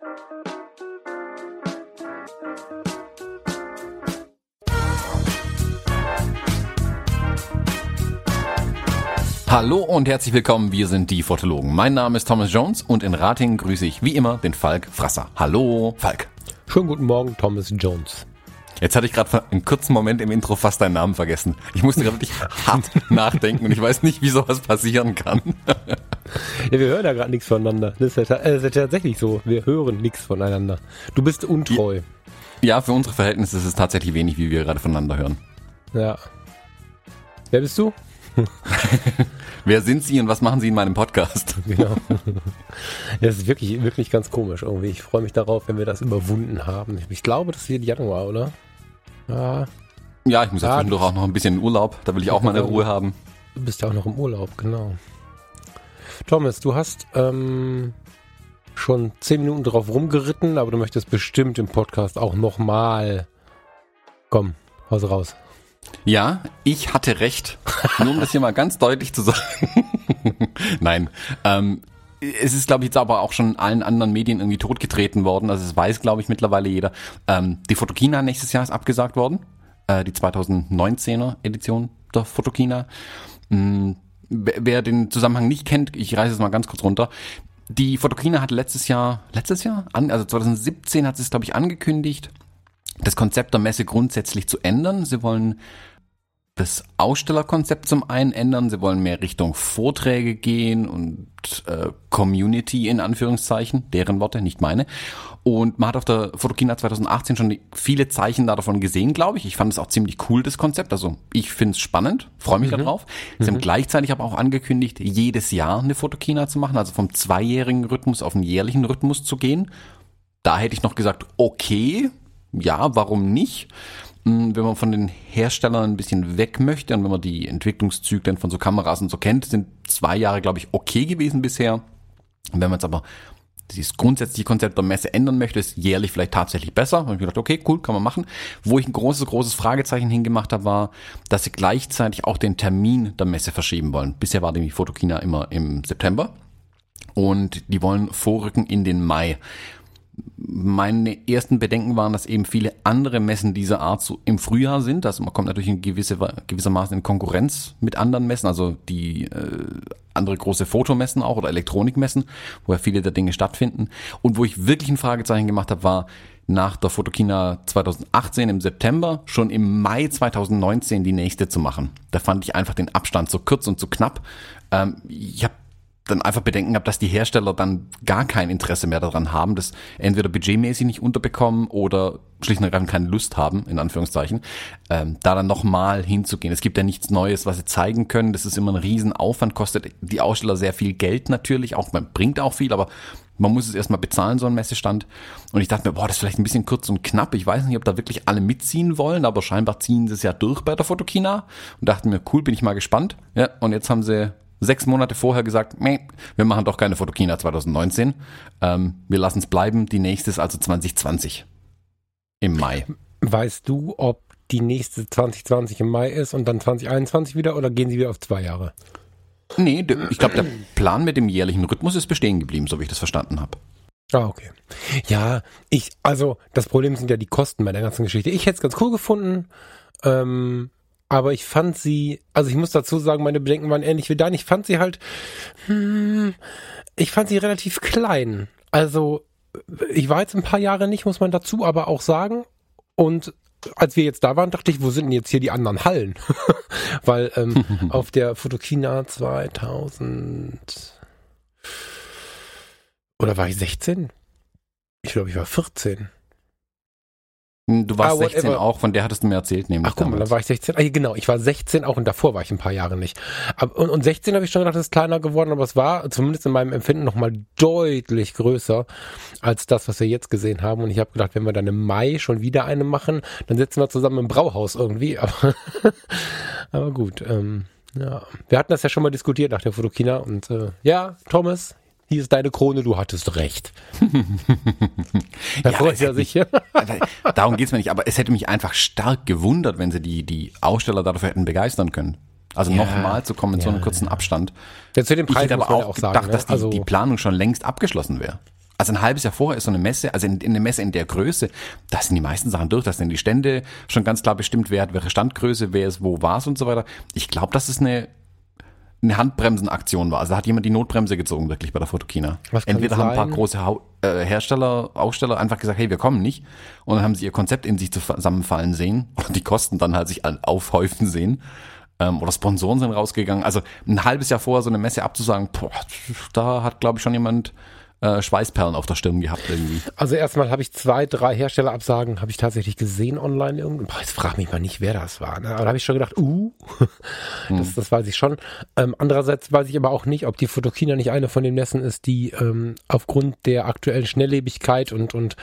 Hallo und herzlich willkommen, wir sind die Fotologen. Mein Name ist Thomas Jones und in Ratingen grüße ich wie immer den Falk Frasser. Hallo, Falk. Schönen guten Morgen, Thomas Jones. Jetzt hatte ich gerade für einen kurzen Moment im Intro fast deinen Namen vergessen. Ich musste gerade wirklich hart nachdenken und ich weiß nicht, wie sowas passieren kann. ja, wir hören ja gerade nichts voneinander. Das ist, ja, äh, das ist ja tatsächlich so. Wir hören nichts voneinander. Du bist untreu. Ja, für unsere Verhältnisse ist es tatsächlich wenig, wie wir gerade voneinander hören. Ja. Wer bist du? Wer sind Sie und was machen Sie in meinem Podcast? Genau. Das ist wirklich, wirklich ganz komisch irgendwie. Ich freue mich darauf, wenn wir das überwunden haben. Ich glaube, das ist Januar, oder? Ja. Ja, ich muss ja zwischendurch auch noch ein bisschen in Urlaub. Da will ich auch mal eine Ruhe haben. Du bist ja auch noch im Urlaub, genau. Thomas, du hast ähm, schon zehn Minuten drauf rumgeritten, aber du möchtest bestimmt im Podcast auch nochmal. Komm, haus raus. Ja, ich hatte recht. Nur um das hier mal ganz deutlich zu sagen. Nein. Ähm, es ist, glaube ich, jetzt aber auch schon allen anderen Medien irgendwie totgetreten worden. Also es weiß, glaube ich, mittlerweile jeder. Ähm, die Fotokina nächstes Jahr ist abgesagt worden. Äh, die 2019er Edition der Fotokina. Ähm, wer den Zusammenhang nicht kennt, ich reiße es mal ganz kurz runter. Die Fotokina hat letztes Jahr, letztes Jahr, also 2017 hat sie es, glaube ich, angekündigt, das Konzept der Messe grundsätzlich zu ändern. Sie wollen das Ausstellerkonzept zum einen ändern. Sie wollen mehr Richtung Vorträge gehen und äh, Community in Anführungszeichen, deren Worte, nicht meine. Und man hat auf der Fotokina 2018 schon viele Zeichen davon gesehen, glaube ich. Ich fand es auch ziemlich cool, das Konzept. Also ich finde es spannend, freue mich mhm. darauf. Sie mhm. haben gleichzeitig aber auch angekündigt, jedes Jahr eine Fotokina zu machen, also vom zweijährigen Rhythmus auf einen jährlichen Rhythmus zu gehen. Da hätte ich noch gesagt, okay, ja, warum nicht? Hm, wenn man von den Herstellern ein bisschen weg möchte und wenn man die Entwicklungszyklen von so Kameras und so kennt, sind zwei Jahre, glaube ich, okay gewesen bisher. Wenn man jetzt aber dieses grundsätzliche Konzept der Messe ändern möchte, ist jährlich vielleicht tatsächlich besser. Und ich gedacht, okay, cool, kann man machen. Wo ich ein großes, großes Fragezeichen hingemacht habe, war, dass sie gleichzeitig auch den Termin der Messe verschieben wollen. Bisher war die Fotokina immer im September. Und die wollen vorrücken in den Mai meine ersten Bedenken waren, dass eben viele andere Messen dieser Art so im Frühjahr sind. Also man kommt natürlich in gewisse, gewissermaßen in Konkurrenz mit anderen Messen, also die äh, andere große Fotomessen auch oder Elektronikmessen, wo ja viele der Dinge stattfinden. Und wo ich wirklich ein Fragezeichen gemacht habe, war nach der Fotokina 2018 im September schon im Mai 2019 die nächste zu machen. Da fand ich einfach den Abstand so kurz und so knapp. Ähm, ich habe dann einfach Bedenken habe, dass die Hersteller dann gar kein Interesse mehr daran haben, das entweder budgetmäßig nicht unterbekommen oder schlicht und ergreifend keine Lust haben, in Anführungszeichen, ähm, da dann nochmal hinzugehen. Es gibt ja nichts Neues, was sie zeigen können. Das ist immer ein Riesenaufwand, kostet die Aussteller sehr viel Geld natürlich, auch man bringt auch viel, aber man muss es erstmal bezahlen, so ein Messestand. Und ich dachte mir, boah, das ist vielleicht ein bisschen kurz und knapp. Ich weiß nicht, ob da wirklich alle mitziehen wollen, aber scheinbar ziehen sie es ja durch bei der Fotokina. Und dachte mir, cool, bin ich mal gespannt. Ja, und jetzt haben sie sechs Monate vorher gesagt, wir machen doch keine Fotokina 2019. Ähm, wir lassen es bleiben. Die nächste ist also 2020 im Mai. Weißt du, ob die nächste 2020 im Mai ist und dann 2021 wieder oder gehen sie wieder auf zwei Jahre? Nee, ich glaube, der Plan mit dem jährlichen Rhythmus ist bestehen geblieben, so wie ich das verstanden habe. Ah, okay. Ja, ich, also das Problem sind ja die Kosten bei der ganzen Geschichte. Ich hätte es ganz cool gefunden, ähm, aber ich fand sie, also ich muss dazu sagen, meine Bedenken waren ähnlich wie dein. Ich fand sie halt, hm, ich fand sie relativ klein. Also ich war jetzt ein paar Jahre nicht, muss man dazu aber auch sagen. Und als wir jetzt da waren, dachte ich, wo sind denn jetzt hier die anderen Hallen? Weil ähm, auf der Fotokina 2000 oder war ich 16? Ich glaube, ich war 14. Du warst ah, 16 auch, von der hattest du mir erzählt, nämlich. Ach guck mal, da war ich 16. Ah, genau, ich war 16 auch und davor war ich ein paar Jahre nicht. Und, und 16 habe ich schon gedacht, das ist kleiner geworden, aber es war zumindest in meinem Empfinden nochmal deutlich größer als das, was wir jetzt gesehen haben. Und ich habe gedacht, wenn wir dann im Mai schon wieder eine machen, dann sitzen wir zusammen im Brauhaus irgendwie. Aber, aber gut, ähm, ja. Wir hatten das ja schon mal diskutiert nach der Fotokina und äh, ja, Thomas, hier ist deine Krone, du hattest recht. da ja, freut er sich. darum geht's mir nicht, aber es hätte mich einfach stark gewundert, wenn sie die, die Aussteller dafür hätten begeistern können. Also ja, nochmal zu kommen in ja, so einem kurzen Abstand. Ja, zu dem Preis ich hätte aber auch, auch gedacht, sagen, ne? dass die, also, die Planung schon längst abgeschlossen wäre. also ein halbes Jahr vorher ist so eine Messe, also in, in eine Messe in der Größe, da sind die meisten Sachen durch, da sind die Stände schon ganz klar bestimmt, wer hat welche Standgröße, wer ist wo was und so weiter. Ich glaube, das ist eine eine Handbremsenaktion war. Also da hat jemand die Notbremse gezogen, wirklich bei der Fotokina. Entweder haben ein paar große Hau äh, Hersteller, Aussteller einfach gesagt, hey, wir kommen nicht. Und dann haben sie ihr Konzept in sich zusammenfallen sehen und die Kosten dann halt sich aufhäufen sehen. Ähm, oder Sponsoren sind rausgegangen. Also ein halbes Jahr vorher so eine Messe abzusagen, boah, da hat, glaube ich, schon jemand äh, Schweißperlen auf der Stirn gehabt irgendwie. Also erstmal habe ich zwei, drei Herstellerabsagen, habe ich tatsächlich gesehen online irgendwo. Boah, jetzt frag mich mal nicht, wer das war. Ne? Aber da habe ich schon gedacht, uh, das, das weiß ich schon. Ähm, andererseits weiß ich aber auch nicht, ob die Fotokina nicht eine von den Messen ist, die ähm, aufgrund der aktuellen Schnelllebigkeit und, und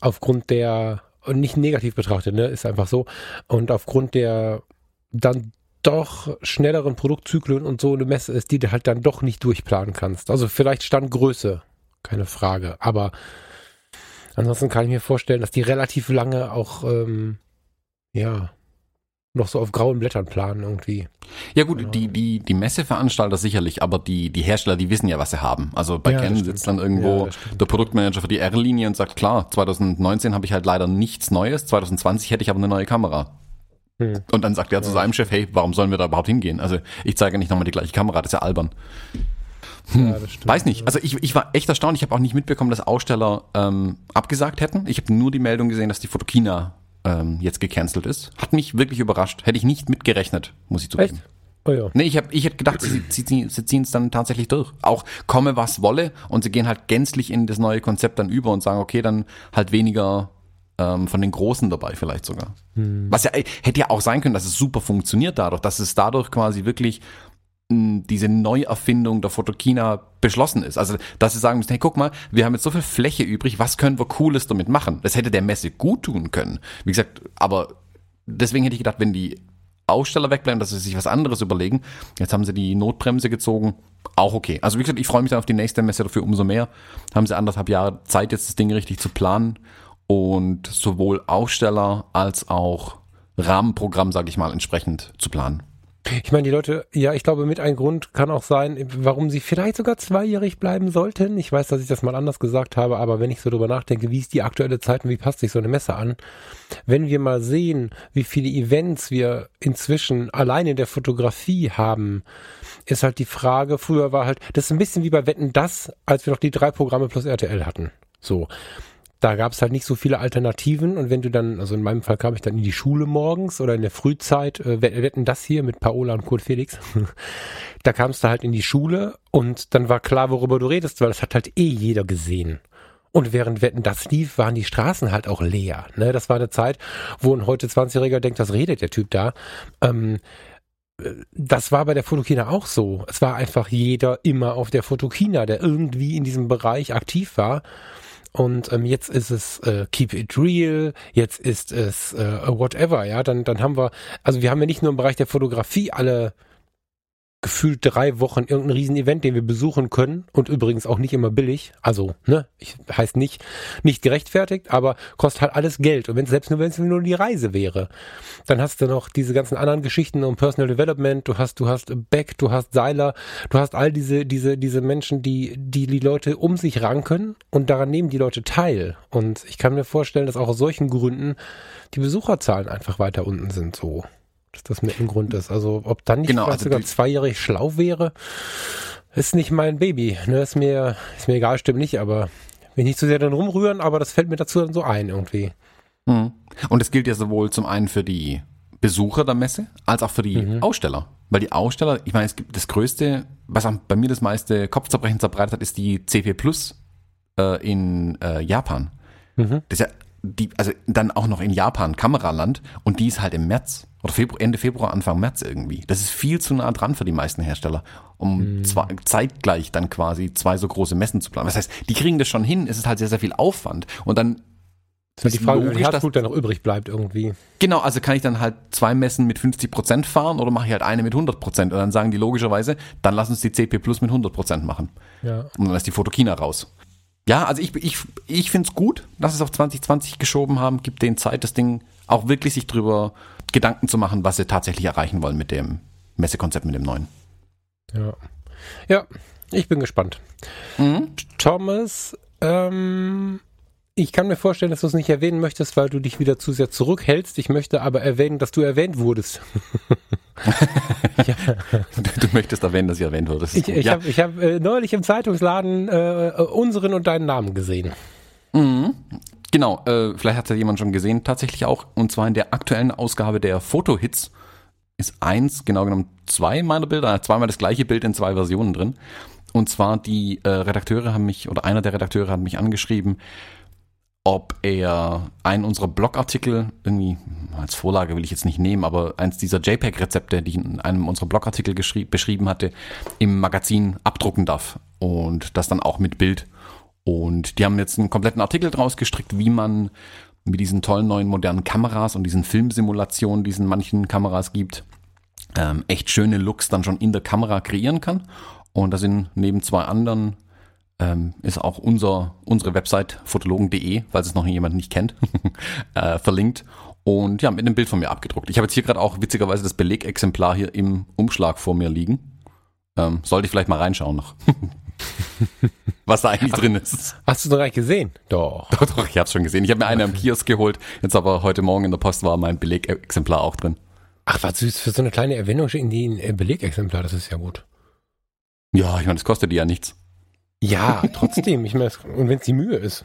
aufgrund der, und nicht negativ betrachtet, ne, ist einfach so, und aufgrund der dann doch schnelleren Produktzyklen und so eine Messe ist, die du halt dann doch nicht durchplanen kannst. Also vielleicht Standgröße, keine Frage. Aber ansonsten kann ich mir vorstellen, dass die relativ lange auch, ähm, ja, noch so auf grauen Blättern planen irgendwie. Ja gut, die, die, die Messeveranstalter sicherlich, aber die, die Hersteller, die wissen ja, was sie haben. Also bei Ja, Canon sitzt dann irgendwo Ja, der Produktmanager für die R-Linie und sagt, klar, 2019 habe ich halt leider nichts Neues, 2020 hätte ich aber eine neue Kamera. Hm. Und dann sagt er zu seinem Chef, hey, warum sollen wir da überhaupt hingehen? Also ich zeige nicht nochmal die gleiche Kamera, das ist ja albern. Ja, stimmt. Weiß nicht. Also ich, ich war echt erstaunt. Ich habe auch nicht mitbekommen, dass Aussteller ähm, abgesagt hätten. Ich habe nur die Meldung gesehen, dass die Fotokina ähm, jetzt gecancelt ist. Hat mich wirklich überrascht. Hätte ich nicht mitgerechnet, muss ich zugeben. Echt? Oh ja. Nee, ich, hab, ich hätte gedacht, sie, sie, sie, sie ziehen es dann tatsächlich durch. Auch komme, was wolle. Und sie gehen halt gänzlich in das neue Konzept dann über und sagen, okay, dann halt weniger ähm, von den Großen dabei vielleicht sogar. Was ja, ey, hätte ja auch sein können, dass es super funktioniert dadurch, dass es dadurch quasi wirklich diese Neuerfindung der Fotokina beschlossen ist. Also, dass sie sagen müssen, hey, guck mal, wir haben jetzt so viel Fläche übrig, was können wir Cooles damit machen? Das hätte der Messe gut tun können. Wie gesagt, aber deswegen hätte ich gedacht, wenn die Aussteller wegbleiben, dass sie sich was anderes überlegen. Jetzt haben sie die Notbremse gezogen. Auch okay. Also wie gesagt, ich freue mich dann auf die nächste Messe dafür umso mehr. Haben sie anderthalb Jahre Zeit, jetzt das Ding richtig zu planen. Und sowohl Aussteller als auch Rahmenprogramm, sage ich mal, entsprechend zu planen. Ich meine, die Leute, ja, ich glaube, mit ein Grund kann auch sein, warum sie vielleicht sogar zweijährig bleiben sollten. Ich weiß, dass ich das mal anders gesagt habe, aber wenn ich so drüber nachdenke, wie ist die aktuelle Zeit und wie passt sich so eine Messe an? Wenn wir mal sehen, wie viele Events wir inzwischen allein in der Fotografie haben, ist halt die Frage, früher war halt, das ist ein bisschen wie bei Wetten das, als wir noch die drei Programme plus RTL hatten. So. Da gab es halt nicht so viele Alternativen und wenn du dann, also in meinem Fall kam ich dann in die Schule morgens oder in der Frühzeit, äh, wir wetten das hier mit Paola und Kurt Felix, da kamst du halt in die Schule und dann war klar, worüber du redest, weil das hat halt eh jeder gesehen. Und während Wetten das lief, waren die Straßen halt auch leer. Ne? Das war eine Zeit, wo ein heute 20-Jähriger denkt, was redet der Typ da? Ähm, äh, das war bei der Fotokina auch so. Es war einfach jeder immer auf der Fotokina, der irgendwie in diesem Bereich aktiv war. Und ähm, jetzt ist es äh, Keep It Real, jetzt ist es äh, whatever, ja, dann, dann haben wir, also wir haben ja nicht nur im Bereich der Fotografie alle gefühlt drei Wochen irgendein Riesenevent, den wir besuchen können und übrigens auch nicht immer billig. Also, ne, ich heißt nicht, nicht gerechtfertigt, aber kostet halt alles Geld. Und wenn selbst nur wenn es nur die Reise wäre, dann hast du noch diese ganzen anderen Geschichten um Personal Development, du hast, du hast Beck, du hast Seiler, du hast all diese, diese, diese Menschen, die, die die Leute um sich ranken und daran nehmen die Leute teil. Und ich kann mir vorstellen, dass auch aus solchen Gründen die Besucherzahlen einfach weiter unten sind, so. Dass das mit ein Grund ist. Also, ob dann nicht Genau, vielleicht also sogar zweijährig schlau wäre, ist nicht mein Baby. Ne, ist mir, ist mir egal, stimmt nicht, aber will nicht zu sehr dann rumrühren, aber das fällt mir dazu dann so ein irgendwie. Mhm. Und das gilt ja sowohl zum einen für die Besucher der Messe als auch für die Mhm. Aussteller. Weil die Aussteller, ich meine, es gibt das größte, was bei mir das meiste Kopfzerbrechen zerbreitet hat, ist die CP Plus äh, in äh, Japan. Mhm. Das ist ja die, also dann auch noch in Japan, Kameraland, und die ist halt im März oder Februar, Ende Februar, Anfang März irgendwie. Das ist viel zu nah dran für die meisten Hersteller, um zwei, zeitgleich dann quasi zwei so große Messen zu planen. Das heißt, die kriegen das schon hin, es ist halt sehr, sehr viel Aufwand. Und dann Das ist die Frage, wie logisch, viel dass- Herzblut dann noch übrig bleibt irgendwie. Genau, also kann ich dann halt zwei Messen mit 50% fahren oder mache ich halt eine mit 100%? Und dann sagen die logischerweise, dann lass uns die CP Plus mit 100% machen. Ja. Und dann ist die Fotokina raus. Ja, also ich, ich, ich finde es gut, dass es auf 2020 geschoben haben, gibt denen Zeit, das Ding auch wirklich sich drüber Gedanken zu machen, was sie tatsächlich erreichen wollen mit dem Messekonzept, mit dem neuen. Ja. Ja, ich bin gespannt. Mhm. Thomas Ähm, ich kann mir vorstellen, dass du es nicht erwähnen möchtest, weil du dich wieder zu sehr zurückhältst. Ich möchte aber erwähnen, dass du erwähnt wurdest. ja. du, du, möchtest erwähnen, dass ich erwähnt wurde. Ich, ich ja. habe hab, äh, neulich im Zeitungsladen äh, unseren und deinen Namen gesehen. Mhm. Genau, äh, vielleicht hat ja jemand schon gesehen, tatsächlich auch. Und zwar in der aktuellen Ausgabe der Fotohits ist eins, genau genommen zwei meiner Bilder, zweimal das gleiche Bild in zwei Versionen drin. Und zwar die äh, Redakteure haben mich, oder einer der Redakteure hat mich angeschrieben, ob er einen unserer Blogartikel irgendwie, als Vorlage will ich jetzt nicht nehmen, aber eins dieser JPEG-Rezepte, die ich in einem unserer Blogartikel beschrieben hatte, im Magazin abdrucken darf. Und das dann auch mit Bild. Und die haben jetzt einen kompletten Artikel draus gestrickt, wie man mit diesen tollen neuen modernen Kameras und diesen Filmsimulationen, die es in manchen Kameras gibt, ähm, echt schöne Looks dann schon in der Kamera kreieren kann. Und da sind neben zwei anderen ähm, ist auch unser, unsere Website fotologen.de, falls es noch jemand nicht kennt, äh, verlinkt. Und ja, mit einem Bild von mir abgedruckt. Ich habe jetzt hier gerade auch witzigerweise das Belegexemplar hier im Umschlag vor mir liegen. Ähm, sollte ich vielleicht mal reinschauen noch. was da eigentlich drin ist. Hast du noch gar nicht gesehen? Doch. Doch, doch, ich habe schon gesehen. Ich habe mir eine am Kiosk geholt. Jetzt aber heute Morgen in der Post war mein Belegexemplar auch drin. Ach, was süß. Für so eine kleine Erwähnung in die ein Belegexemplar, das ist ja gut. Ja, ich meine, das kostet ja nichts. Ja, trotzdem. ich meine, und wenn es die Mühe ist.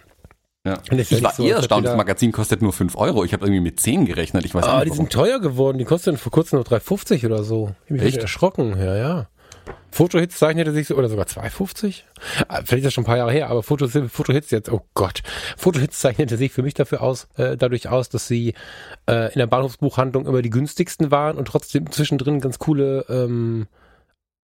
Ja. Ich ja war so, eher erstaunt, das Magazin kostet nur 5 Euro. Ich habe irgendwie mit 10 gerechnet. Ich weiß ah, nicht, die sind teuer geworden. Die kosten vor kurzem nur 3,50 oder so. Ich bin echt erschrocken. Ja, ja. Fotohits zeichnete sich so, oder sogar 2,50? Ah, vielleicht ist das schon ein paar Jahre her, aber Fotos, Fotohits jetzt, oh Gott. Fotohits zeichnete sich für mich dafür aus, äh, dadurch aus, dass sie äh, in der Bahnhofsbuchhandlung immer die günstigsten waren und trotzdem zwischendrin ganz coole ähm,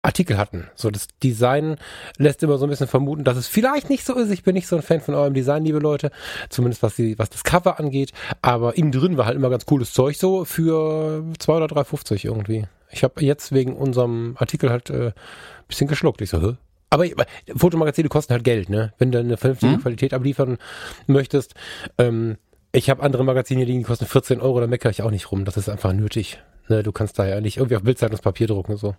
Artikel hatten. So, das Design lässt immer so ein bisschen vermuten, dass es vielleicht nicht so ist. Ich bin nicht so ein Fan von eurem Design, liebe Leute. Zumindest was die, was das Cover angeht. Aber innen drin war halt immer ganz cooles Zeug so für 2 oder 3,50 irgendwie. Ich habe jetzt wegen unserem Artikel halt äh, bisschen geschluckt. Ich so, hä? Aber Fotomagazine kosten halt Geld, ne? Wenn du eine vernünftige hm? Qualität abliefern möchtest. Ähm, ich habe andere Magazine liegen, die kosten 14 Euro, da meckere ich auch nicht rum. Das ist einfach nötig. Ne? Du kannst da ja nicht irgendwie auf Bildzeitungspapier drucken so.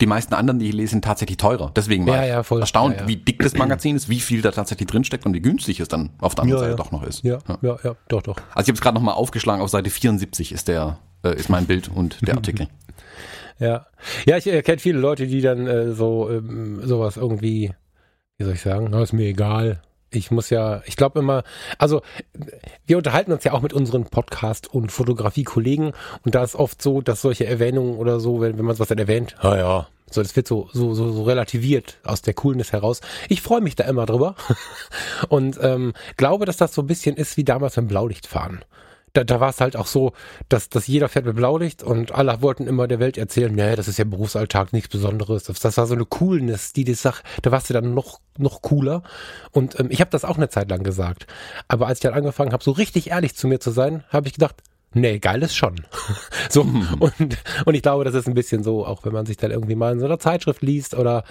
Die meisten anderen, die ich lese, sind tatsächlich teurer. Deswegen war ja, ich ja, erstaunt, ja, wie dick das Magazin ist, wie viel da tatsächlich drinsteckt und wie günstig es dann auf der anderen Seite doch noch ist. Ja, ja, ja, doch, doch. Also ich habe es gerade nochmal aufgeschlagen, auf Seite 74 ist der, äh, ist mein Bild und der Artikel. Ja, ja, ich erkenne viele Leute, die dann äh, so ähm, sowas irgendwie, wie soll ich sagen, na, ist mir egal. Ich muss ja, ich glaube immer, also wir unterhalten uns ja auch mit unseren Podcast- und Fotografie-Kollegen und da ist oft so, dass solche Erwähnungen oder so, wenn, wenn man sowas dann erwähnt, ja, ja, so, das wird so, so, so, so relativiert aus der Coolness heraus. Ich freue mich da immer drüber und ähm, glaube, dass das so ein bisschen ist wie damals beim Blaulichtfahren da, da war es halt auch so, dass, dass jeder fährt mit Blaulicht und alle wollten immer der Welt erzählen, nee, das ist ja Berufsalltag, nichts Besonderes. Das, das war so eine Coolness, die die Sache, da warst du dann noch, noch cooler. Und ähm, ich habe das auch eine Zeit lang gesagt. Aber als ich dann angefangen habe, so richtig ehrlich zu mir zu sein, habe ich gedacht, nee, geil ist schon. so, mhm. und, und ich glaube, das ist ein bisschen so, auch wenn man sich dann irgendwie mal in so einer Zeitschrift liest oder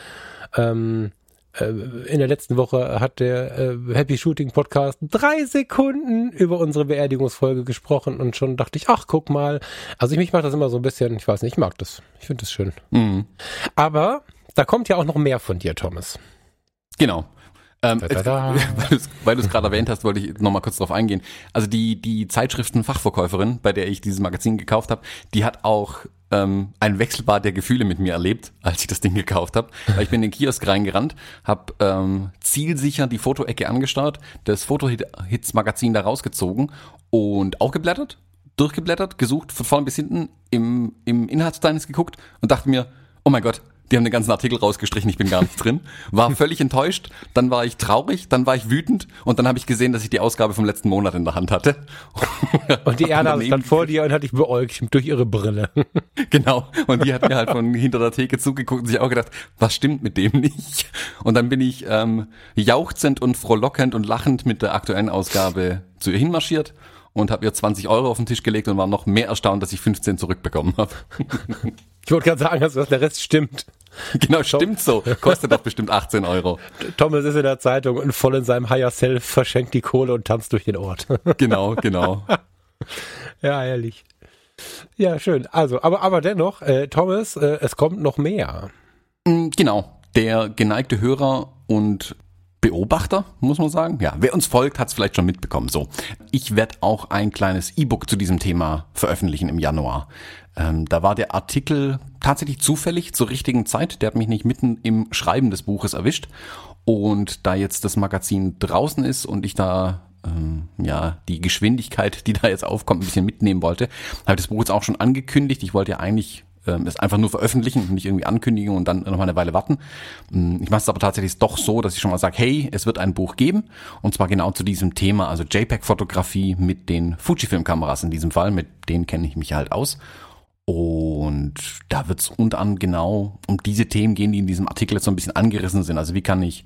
ähm, äh, in der letzten Woche hat der äh, Happy Shooting Podcast drei Sekunden über unsere Beerdigungsfolge gesprochen und schon dachte ich, ach, guck mal. Also ich mich macht das immer so ein bisschen, ich weiß nicht, ich mag das. Ich finde das schön. Mhm. Aber da kommt ja auch noch mehr von dir, Thomas. Genau. Ähm, da, da, da. Weil du es gerade erwähnt hast, wollte ich nochmal kurz drauf eingehen. Also die, die Zeitschriftenfachverkäuferin, bei der ich dieses Magazin gekauft habe, die hat auch ähm, ein Wechselbad der Gefühle mit mir erlebt, als ich das Ding gekauft habe. Ich bin in den Kiosk reingerannt, habe ähm, zielsicher die Fotoecke angestarrt, das Foto-Hits-Magazin da rausgezogen und auch geblättert, durchgeblättert, gesucht, von vorn bis hinten, im, im Inhaltsdeines geguckt und dachte mir, oh mein Gott, die haben den ganzen Artikel rausgestrichen, ich bin gar nicht drin. War völlig enttäuscht, dann war ich traurig, dann war ich wütend und dann habe ich gesehen, dass ich die Ausgabe vom letzten Monat in der Hand hatte. Und die Erna stand vor dir und hat dich beäugt durch ihre Brille. Genau, und die hat mir halt von hinter der Theke zugeguckt und sich auch gedacht, was stimmt mit dem nicht? Und dann bin ich ähm, jauchzend und frohlockend und lachend mit der aktuellen Ausgabe zu ihr hinmarschiert und habe ihr 20 Euro auf den Tisch gelegt und war noch mehr erstaunt, dass ich 15 zurückbekommen habe. Ich wollte gerade sagen, dass der Rest stimmt. Genau, stimmt so. Kostet doch bestimmt 18 Euro. Thomas ist in der Zeitung und voll in seinem Higher Self verschenkt die Kohle und tanzt durch den Ort. Genau, genau. ja, ehrlich. Ja, schön. Also, aber, aber dennoch, äh, Thomas, äh, es kommt noch mehr. Mm, genau. Der geneigte Hörer und Beobachter, muss man sagen. Ja, wer uns folgt, hat es vielleicht schon mitbekommen. So, ich werde auch ein kleines E-Book zu diesem Thema veröffentlichen im Januar. Ähm, da war der Artikel tatsächlich zufällig zur richtigen Zeit. Der hat mich nicht mitten im Schreiben des Buches erwischt. Und da jetzt das Magazin draußen ist und ich da ähm, ja die Geschwindigkeit, die da jetzt aufkommt, ein bisschen mitnehmen wollte, habe ich das Buch jetzt auch schon angekündigt. Ich wollte ja eigentlich ähm, es einfach nur veröffentlichen und nicht irgendwie ankündigen und dann noch mal eine Weile warten. Mm, ich mache es aber tatsächlich doch so, dass ich schon mal sage, hey, es wird ein Buch geben und zwar genau zu diesem Thema, also JPEG-Fotografie mit den Fujifilm-Kameras in diesem Fall, mit denen kenne ich mich halt aus. Und da wird es unter anderem genau um diese Themen gehen, die in diesem Artikel jetzt so ein bisschen angerissen sind. Also wie kann ich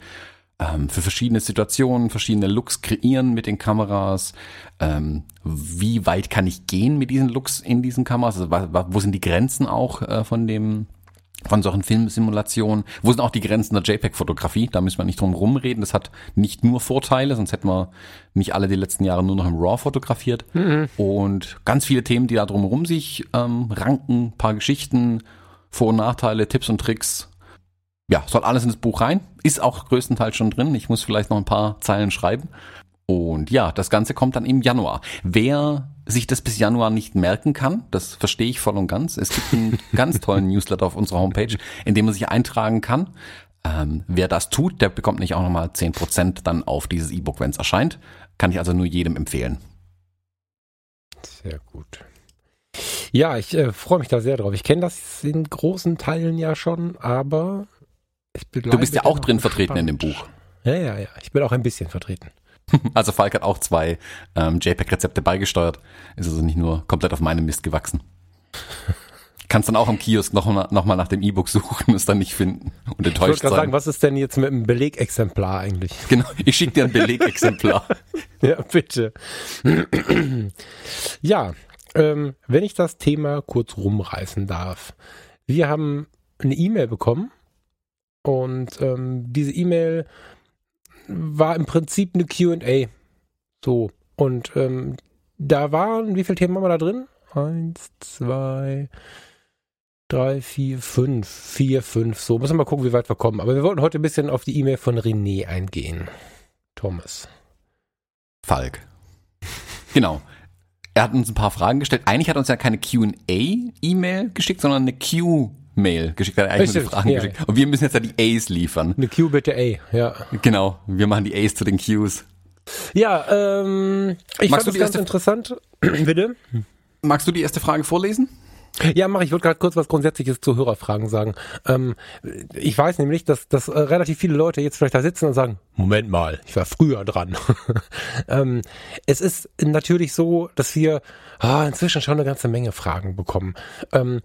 ähm, für verschiedene Situationen verschiedene Looks kreieren mit den Kameras. Ähm, wie weit kann ich gehen mit diesen Looks in diesen Kameras? Also, wo sind die Grenzen auch äh, von dem von solchen Filmsimulationen. Wo sind auch die Grenzen der JPEG-Fotografie? Da müssen wir nicht drum rumreden. Das hat nicht nur Vorteile, sonst hätten wir nicht alle die letzten Jahre nur noch im RAW fotografiert. Mhm. Und ganz viele Themen, die da drumherum sich ähm, ranken, paar Geschichten, Vor- und Nachteile, Tipps und Tricks, ja, soll alles ins Buch rein. Ist auch größtenteils schon drin. Ich muss vielleicht noch ein paar Zeilen schreiben. Und ja, das Ganze kommt dann im Januar. Wer sich das bis Januar nicht merken kann, das verstehe ich voll und ganz. Es gibt einen ganz tollen Newsletter auf unserer Homepage, in dem man sich eintragen kann. Ähm, wer das tut, der bekommt nicht auch nochmal 10% dann auf dieses E-Book, wenn es erscheint. Kann ich also nur jedem empfehlen. Sehr gut. Ja, ich äh, freue mich da sehr drauf. Ich kenne das in großen Teilen ja schon, aber du bist ja auch drin vertreten in dem Buch. Ja, ja, ja. Ich bin auch ein bisschen vertreten. Also Falk hat auch zwei ähm, JPEG-Rezepte beigesteuert. Ist also nicht nur komplett auf meinem Mist gewachsen. Kannst dann auch am Kiosk nochmal noch mal nach dem E-Book suchen und es dann nicht finden und enttäuscht ich sein. Ich wollte sagen, was ist denn jetzt mit einem Belegexemplar eigentlich? Genau, ich schicke dir ein Belegexemplar. ja, bitte. ja, ähm, wenn ich das Thema kurz rumreißen darf. Wir haben eine E-Mail bekommen und ähm, diese E-Mail war im Prinzip eine QA. So. Und ähm, da waren, wie viele Themen haben wir da drin? Eins, zwei, drei, vier, fünf. Vier, fünf. So, müssen wir mal gucken, wie weit wir kommen. Aber wir wollten heute ein bisschen auf die E-Mail von René eingehen. Thomas. Falk. Genau. Er hat uns ein paar Fragen gestellt. Eigentlich hat er uns ja keine QA-E-Mail geschickt, sondern eine Q Mail geschickt, hat eigentlich nur die Fragen ja. geschickt. Und wir müssen jetzt ja die A's liefern. Eine Q bitte A, ja. Genau, wir machen die A's zu den Q's. Ja, ähm, ich Magst fand das ganz interessant. bitte? Magst du die erste Frage vorlesen? Ja, mach ich. wollte gerade kurz was Grundsätzliches zu Hörerfragen sagen. Ähm, ich weiß nämlich, dass, dass äh, relativ viele Leute jetzt vielleicht da sitzen und sagen, Moment mal, ich war früher dran. ähm, es ist natürlich so, dass wir ah, inzwischen schon eine ganze Menge Fragen bekommen. Ähm,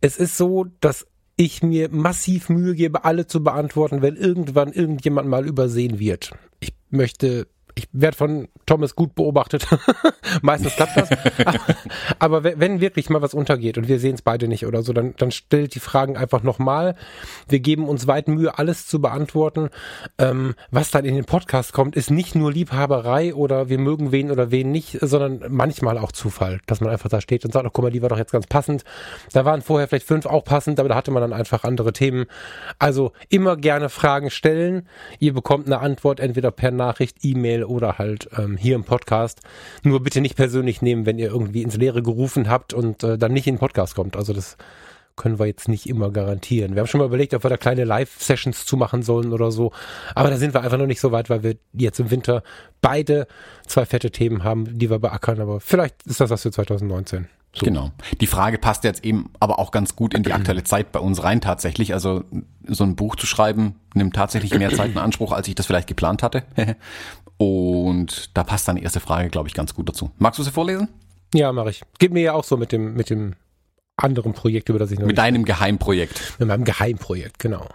es ist so, dass ich mir massiv Mühe gebe, alle zu beantworten, wenn irgendwann irgendjemand mal übersehen wird. Ich möchte ich werde von Thomas gut beobachtet. Meistens klappt das. Aber wenn wirklich mal was untergeht und wir sehen es beide nicht oder so, dann, dann stellt die Fragen einfach nochmal. Wir geben uns weit Mühe, alles zu beantworten. Ähm, was dann in den Podcast kommt, ist nicht nur Liebhaberei oder wir mögen wen oder wen nicht, sondern manchmal auch Zufall, dass man einfach da steht und sagt, oh, guck mal, die war doch jetzt ganz passend. Da waren vorher vielleicht fünf auch passend, aber da hatte man dann einfach andere Themen. Also immer gerne Fragen stellen. Ihr bekommt eine Antwort entweder per Nachricht, E-Mail oder halt ähm, hier im Podcast. Nur bitte nicht persönlich nehmen, wenn ihr irgendwie ins Leere gerufen habt und äh, dann nicht in den Podcast kommt. Also das können wir jetzt nicht immer garantieren. Wir haben schon mal überlegt, ob wir da kleine Live-Sessions zumachen sollen oder so. Aber da sind wir einfach noch nicht so weit, weil wir jetzt im Winter beide zwei fette Themen haben, die wir beackern. Aber vielleicht ist das was für 2019. So. Genau. Die Frage passt jetzt eben aber auch ganz gut in die aktuelle Zeit bei uns rein tatsächlich. Also so ein Buch zu schreiben nimmt tatsächlich mehr Zeit in Anspruch, als ich das vielleicht geplant hatte. Und da passt deine erste Frage, glaube ich, ganz gut dazu. Magst du sie vorlesen? Ja, mache ich. Geht mir ja auch so mit dem, mit dem anderen Projekt, über das ich noch Mit deinem Geheimprojekt. Mit meinem Geheimprojekt, genau.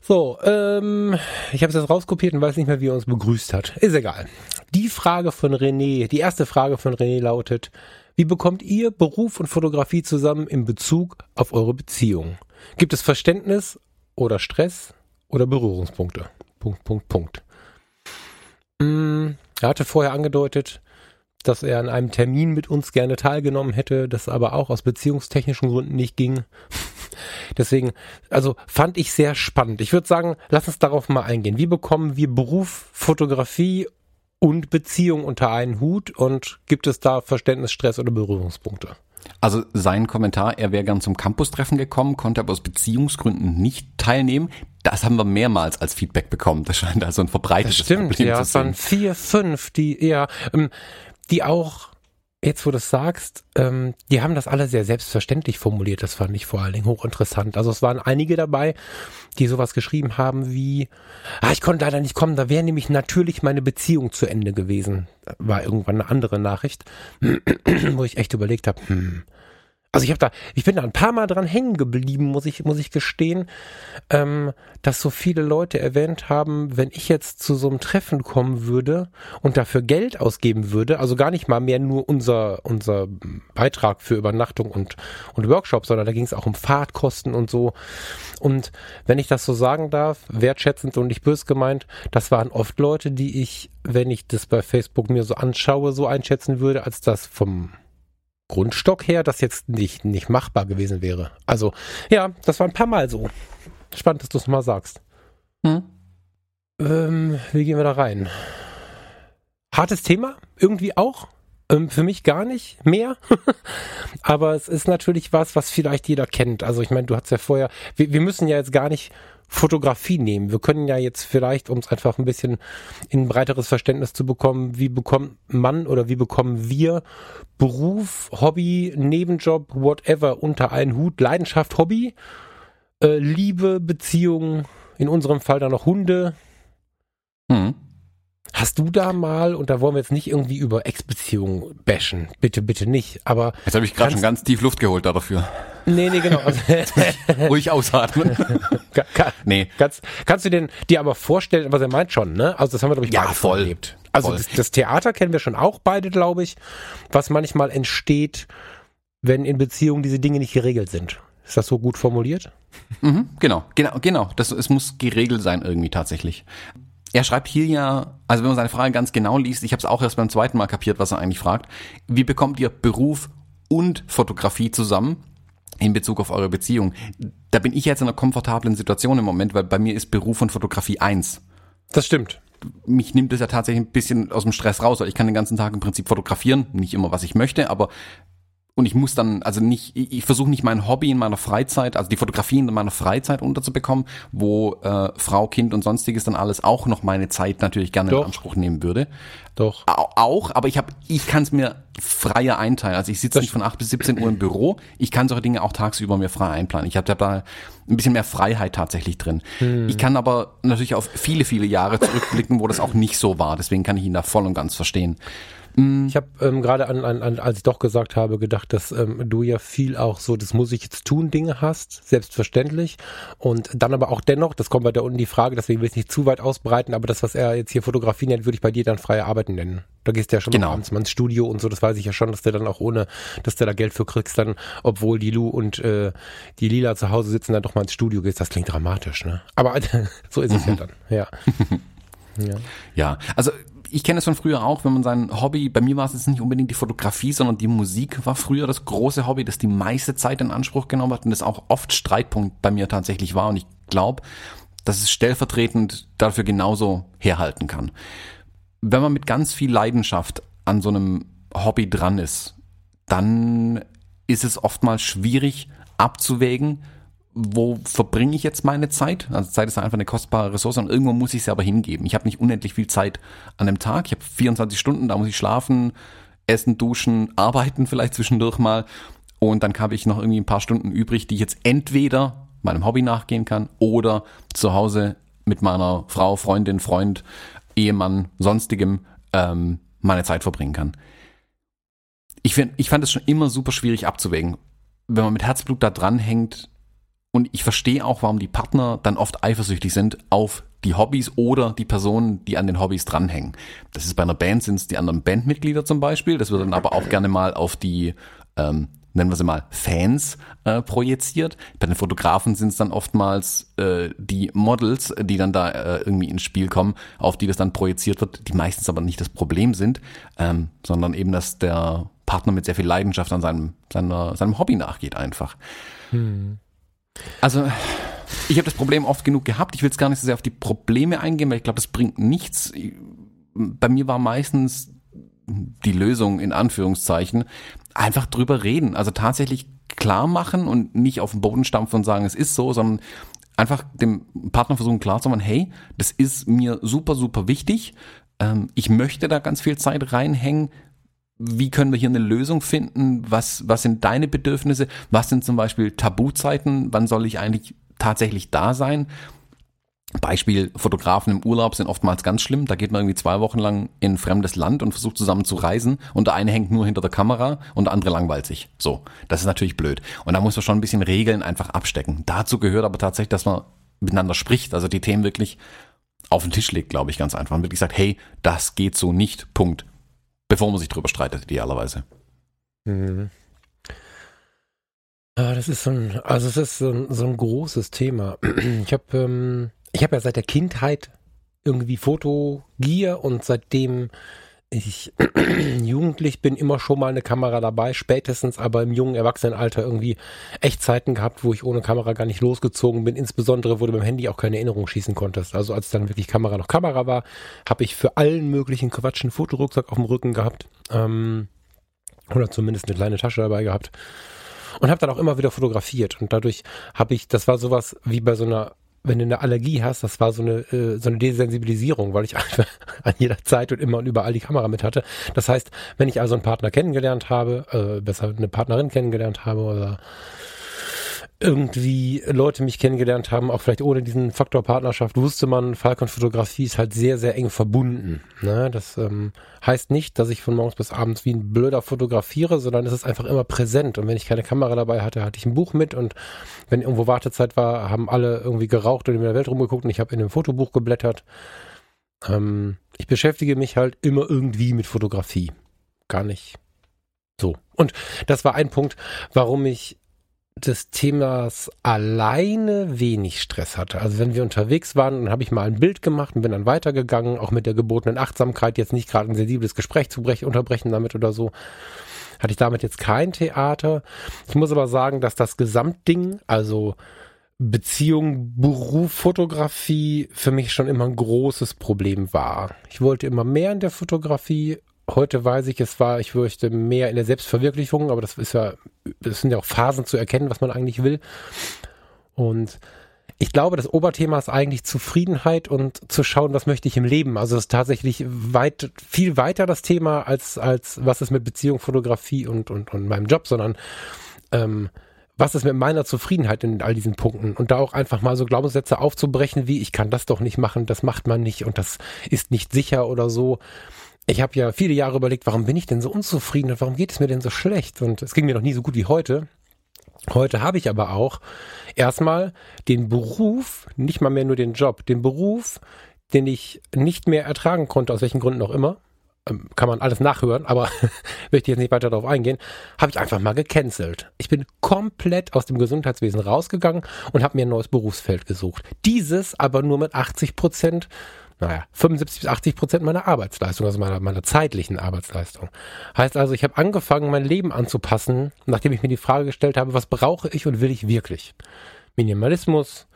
So, ähm, ich habe es jetzt rauskopiert und weiß nicht mehr, wie er uns begrüßt hat. Ist egal. Die Frage von René, die erste Frage von René lautet, wie bekommt ihr Beruf und Fotografie zusammen in Bezug auf eure Beziehung? Gibt es Verständnis oder Stress oder Berührungspunkte? Punkt, Punkt, Punkt. Mm, er hatte vorher angedeutet, dass er an einem Termin mit uns gerne teilgenommen hätte, das aber auch aus beziehungstechnischen Gründen nicht ging. Deswegen, also fand ich sehr spannend. Ich würde sagen, lass uns darauf mal eingehen. Wie bekommen wir Beruf, Fotografie und Beziehung unter einen Hut und gibt es da Verständnis, Stress oder Berührungspunkte? Also sein Kommentar, er wäre gern zum Campus-Treffen gekommen, konnte aber aus Beziehungsgründen nicht teilnehmen. Das haben wir mehrmals als Feedback bekommen. Das scheint also ein verbreitetes Das stimmt, Problem ja, zu es waren sein. vier, fünf, die, ja, ähm, die auch, jetzt wo du es sagst, ähm, die haben das alle sehr selbstverständlich formuliert. Das fand ich vor allen Dingen hochinteressant. Also es waren einige dabei, die sowas geschrieben haben wie, ah, ich konnte leider nicht kommen, da wäre nämlich natürlich meine Beziehung zu Ende gewesen. War irgendwann eine andere Nachricht, wo ich echt überlegt habe, hm. Also ich habe da, ich bin da ein paar Mal dran hängen geblieben, muss ich, muss ich gestehen, ähm, dass so viele Leute erwähnt haben, wenn ich jetzt zu so einem Treffen kommen würde und dafür Geld ausgeben würde, also gar nicht mal mehr nur unser, unser Beitrag für Übernachtung und, und Workshop, sondern da ging es auch um Fahrtkosten und so. Und wenn ich das so sagen darf, wertschätzend und nicht bös gemeint, das waren oft Leute, die ich, wenn ich das bei Facebook mir so anschaue, so einschätzen würde, als das vom Grundstock her das jetzt nicht, nicht machbar gewesen wäre. Also, ja, das war ein paar Mal so. Spannend, dass du es mal sagst. Hm? Ähm, wie gehen wir da rein? Hartes Thema, irgendwie auch. Ähm, für mich gar nicht mehr. Aber es ist natürlich was, was vielleicht jeder kennt. Also ich meine, du hast ja vorher, wir, wir müssen ja jetzt gar nicht Fotografie nehmen. Wir können ja jetzt vielleicht, um es einfach ein bisschen in ein breiteres Verständnis zu bekommen, wie bekommt man oder wie bekommen wir Beruf, Hobby, Nebenjob, whatever unter einen Hut, Leidenschaft, Hobby, äh, Liebe, Beziehung, in unserem Fall dann noch Hunde. Hm. Hast du da mal, und da wollen wir jetzt nicht irgendwie über Ex-Beziehungen bashen, bitte, bitte nicht, aber Jetzt habe ich gerade schon ganz tief Luft geholt da dafür. nee, nee, genau. Ruhig ausatmen. Ka- ka- nee. Kannst, kannst du den dir aber vorstellen, was er meint schon, ne? Also das haben wir, glaube ich, Ja, voll. erlebt. Also Voll. das, das Theater kennen wir schon auch beide, glaube ich, was manchmal entsteht, wenn in Beziehungen diese Dinge nicht geregelt sind. Ist das so gut formuliert? Mhm, genau, genau, genau. Das, es muss geregelt sein irgendwie tatsächlich. Er schreibt hier ja, also wenn man seine Frage ganz genau liest, ich habe es auch erst beim zweiten Mal kapiert, was er eigentlich fragt. Wie bekommt ihr Beruf und Fotografie zusammen in Bezug auf eure Beziehung? Da bin ich jetzt in einer komfortablen Situation im Moment, weil bei mir ist Beruf und Fotografie eins. Das stimmt. Mich nimmt es ja tatsächlich ein bisschen aus dem Stress raus, weil ich kann den ganzen Tag im Prinzip fotografieren, nicht immer was ich möchte, aber und ich muss dann, also nicht, ich, ich versuche nicht mein Hobby in meiner Freizeit, also die Fotografie in meiner Freizeit unterzubekommen, wo äh, Frau, Kind und sonstiges dann alles auch noch meine Zeit natürlich gerne Doch. in Anspruch nehmen würde. Doch. Au- Auch, aber ich habe, ich kann es mir freier einteilen. Also ich sitze nicht von 8 bis 17 Uhr im Büro. Ich kann solche Dinge auch tagsüber mir frei einplanen. Ich habe da ein bisschen mehr Freiheit tatsächlich drin. Ich kann aber natürlich auf viele, viele Jahre zurückblicken, wo das auch nicht so war. Deswegen kann ich ihn da voll und ganz verstehen. Ich habe ähm, gerade an, an, an, als ich doch gesagt habe, gedacht, dass ähm, du ja viel auch so, das muss ich jetzt tun, Dinge hast, selbstverständlich. Und dann aber auch dennoch, das kommt bei der unten die Frage, deswegen will ich nicht zu weit ausbreiten, aber das, was er jetzt hier Fotografie nennt, würde ich bei dir dann freie Arbeiten nennen. Da gehst du ja schon Genau. mal abends mal ins Studio und so, das weiß ich ja schon, dass du dann auch ohne, dass du da Geld für kriegst, dann, obwohl die Lu und äh, die Lila zu Hause sitzen, dann doch mal ins Studio gehst. Das klingt dramatisch, ne? Aber so ist es ja dann, ja. ja. Ja, also ich kenne es von früher auch, wenn man sein Hobby, bei mir war es jetzt nicht unbedingt die Fotografie, sondern die Musik war früher das große Hobby, das die meiste Zeit in Anspruch genommen hat und das auch oft Streitpunkt bei mir tatsächlich war. Und ich glaube, dass es stellvertretend dafür genauso herhalten kann. Wenn man mit ganz viel Leidenschaft an so einem Hobby dran ist, dann ist es oftmals schwierig abzuwägen, wo verbringe ich jetzt meine Zeit? Also Zeit ist einfach eine kostbare Ressource und irgendwo muss ich sie aber hingeben. Ich habe nicht unendlich viel Zeit an einem Tag. Ich habe 24 Stunden, da muss ich schlafen, essen, duschen, arbeiten vielleicht zwischendurch mal. Und dann habe ich noch irgendwie ein paar Stunden übrig, die ich jetzt entweder meinem Hobby nachgehen kann oder zu Hause mit meiner Frau, Freundin, Freund, Ehemann, sonstigem ähm, meine Zeit verbringen kann. Ich, find, ich fand es schon immer super schwierig abzuwägen. Wenn man mit Herzblut da dranhängt, und ich verstehe auch, warum die Partner dann oft eifersüchtig sind auf die Hobbys oder die Personen, die an den Hobbys dranhängen. Das ist bei einer Band sind es die anderen Bandmitglieder zum Beispiel. Das wird dann aber auch gerne mal auf die, ähm, nennen wir sie mal, Fans äh, projiziert. Bei den Fotografen sind es dann oftmals äh, die Models, die dann da äh, irgendwie ins Spiel kommen, auf die das dann projiziert wird, die meistens aber nicht das Problem sind, ähm, sondern eben, dass der Partner mit sehr viel Leidenschaft an seinem, seiner, seinem Hobby nachgeht einfach. Also ich habe das Problem oft genug gehabt. Ich will jetzt gar nicht so sehr auf die Probleme eingehen, weil ich glaube, es bringt nichts. Bei mir war meistens die Lösung in Anführungszeichen einfach drüber reden. Also tatsächlich klar machen und nicht auf den Boden stampfen und sagen, es ist so, sondern einfach dem Partner versuchen klarzumachen, hey, das ist mir super, super wichtig. Ähm, ich möchte da ganz viel Zeit reinhängen. Wie können wir hier eine Lösung finden? Was, was sind deine Bedürfnisse? Was sind zum Beispiel Tabuzeiten? Wann soll ich eigentlich tatsächlich da sein? Beispiel, Fotografen im Urlaub sind oftmals ganz schlimm. Da geht man irgendwie zwei Wochen lang in fremdes Land und versucht zusammen zu reisen und der eine hängt nur hinter der Kamera und der andere langweilt sich. So, das ist natürlich blöd. Und da muss man schon ein bisschen Regeln einfach abstecken. Dazu gehört aber tatsächlich, dass man miteinander spricht, also die Themen wirklich auf den Tisch legt, glaube ich, ganz einfach. Und wirklich sagt, hey, das geht so nicht, Punkt. Bevor man sich drüber streitet, idealerweise. Mhm. Ja, das ist so ein, also es ist so ein, so ein großes Thema. Ich habe ähm, ich habe ja seit der Kindheit irgendwie Fotogier und seitdem ich jugendlich bin, immer schon mal eine Kamera dabei, spätestens aber im jungen Erwachsenenalter irgendwie Echtzeiten gehabt, wo ich ohne Kamera gar nicht losgezogen bin. Insbesondere, wo du beim Handy auch keine Erinnerung schießen konntest. Also als dann wirklich Kamera noch Kamera war, habe ich für allen möglichen Quatsch einen Fotorucksack auf dem Rücken gehabt. Ähm, oder zumindest eine kleine Tasche dabei gehabt. Und habe dann auch immer wieder fotografiert. Und dadurch habe ich, das war sowas wie bei so einer wenn du eine Allergie hast, das war so eine, äh, so eine Desensibilisierung, weil ich einfach an jeder Zeit und immer und überall die Kamera mit hatte. Das heißt, wenn ich also einen Partner kennengelernt habe, äh, besser eine Partnerin kennengelernt habe oder irgendwie Leute mich kennengelernt haben, auch vielleicht ohne diesen Faktor Partnerschaft, wusste man, Falcon Fotografie ist halt sehr, sehr eng verbunden. Ne? Das ähm, heißt nicht, dass ich von morgens bis abends wie ein Blöder fotografiere, sondern es ist einfach immer präsent. Und wenn ich keine Kamera dabei hatte, hatte ich ein Buch mit und wenn irgendwo Wartezeit war, haben alle irgendwie geraucht und in der Welt rumgeguckt und ich habe in dem Fotobuch geblättert. Ähm, ich beschäftige mich halt immer irgendwie mit Fotografie. Gar nicht so. Und das war ein Punkt, warum ich des Themas alleine wenig Stress hatte. Also wenn wir unterwegs waren, dann habe ich mal ein Bild gemacht und bin dann weitergegangen, auch mit der gebotenen Achtsamkeit, jetzt nicht gerade ein sensibles Gespräch zu brechen, unterbrechen damit oder so. Hatte ich damit jetzt kein Theater. Ich muss aber sagen, dass das Gesamtding, also Beziehung, Beruf, Fotografie für mich schon immer ein großes Problem war. Ich wollte immer mehr in der Fotografie Heute weiß ich, es war, ich möchte mehr in der Selbstverwirklichung, aber das ist ja, das sind ja auch Phasen zu erkennen, was man eigentlich will. Und ich glaube, das Oberthema ist eigentlich Zufriedenheit und zu schauen, was möchte ich im Leben. Also es ist tatsächlich weit, viel weiter das Thema als, als was ist mit Beziehung, Fotografie und, und, und meinem Job, sondern ähm, was ist mit meiner Zufriedenheit in all diesen Punkten? Und da auch einfach mal so Glaubenssätze aufzubrechen, wie ich kann das doch nicht machen, das macht man nicht und das ist nicht sicher oder so ich habe ja viele Jahre überlegt, warum bin ich denn so unzufrieden und warum geht es mir denn so schlecht? Und es ging mir noch nie so gut wie heute. Heute habe ich aber auch erstmal den Beruf, nicht mal mehr nur den Job, den Beruf, den ich nicht mehr ertragen konnte, aus welchen Gründen auch immer. Ähm, kann man alles nachhören, aber möchte jetzt nicht weiter darauf eingehen, habe ich einfach mal gecancelt. Ich bin komplett aus dem Gesundheitswesen rausgegangen und habe mir ein neues Berufsfeld gesucht. Dieses aber nur mit 80 Prozent naja, 75 bis 80 Prozent meiner Arbeitsleistung, also meiner, meiner zeitlichen Arbeitsleistung. Heißt also, ich habe angefangen, mein Leben anzupassen, nachdem ich mir die Frage gestellt habe, was brauche ich und will ich wirklich? Minimalismus,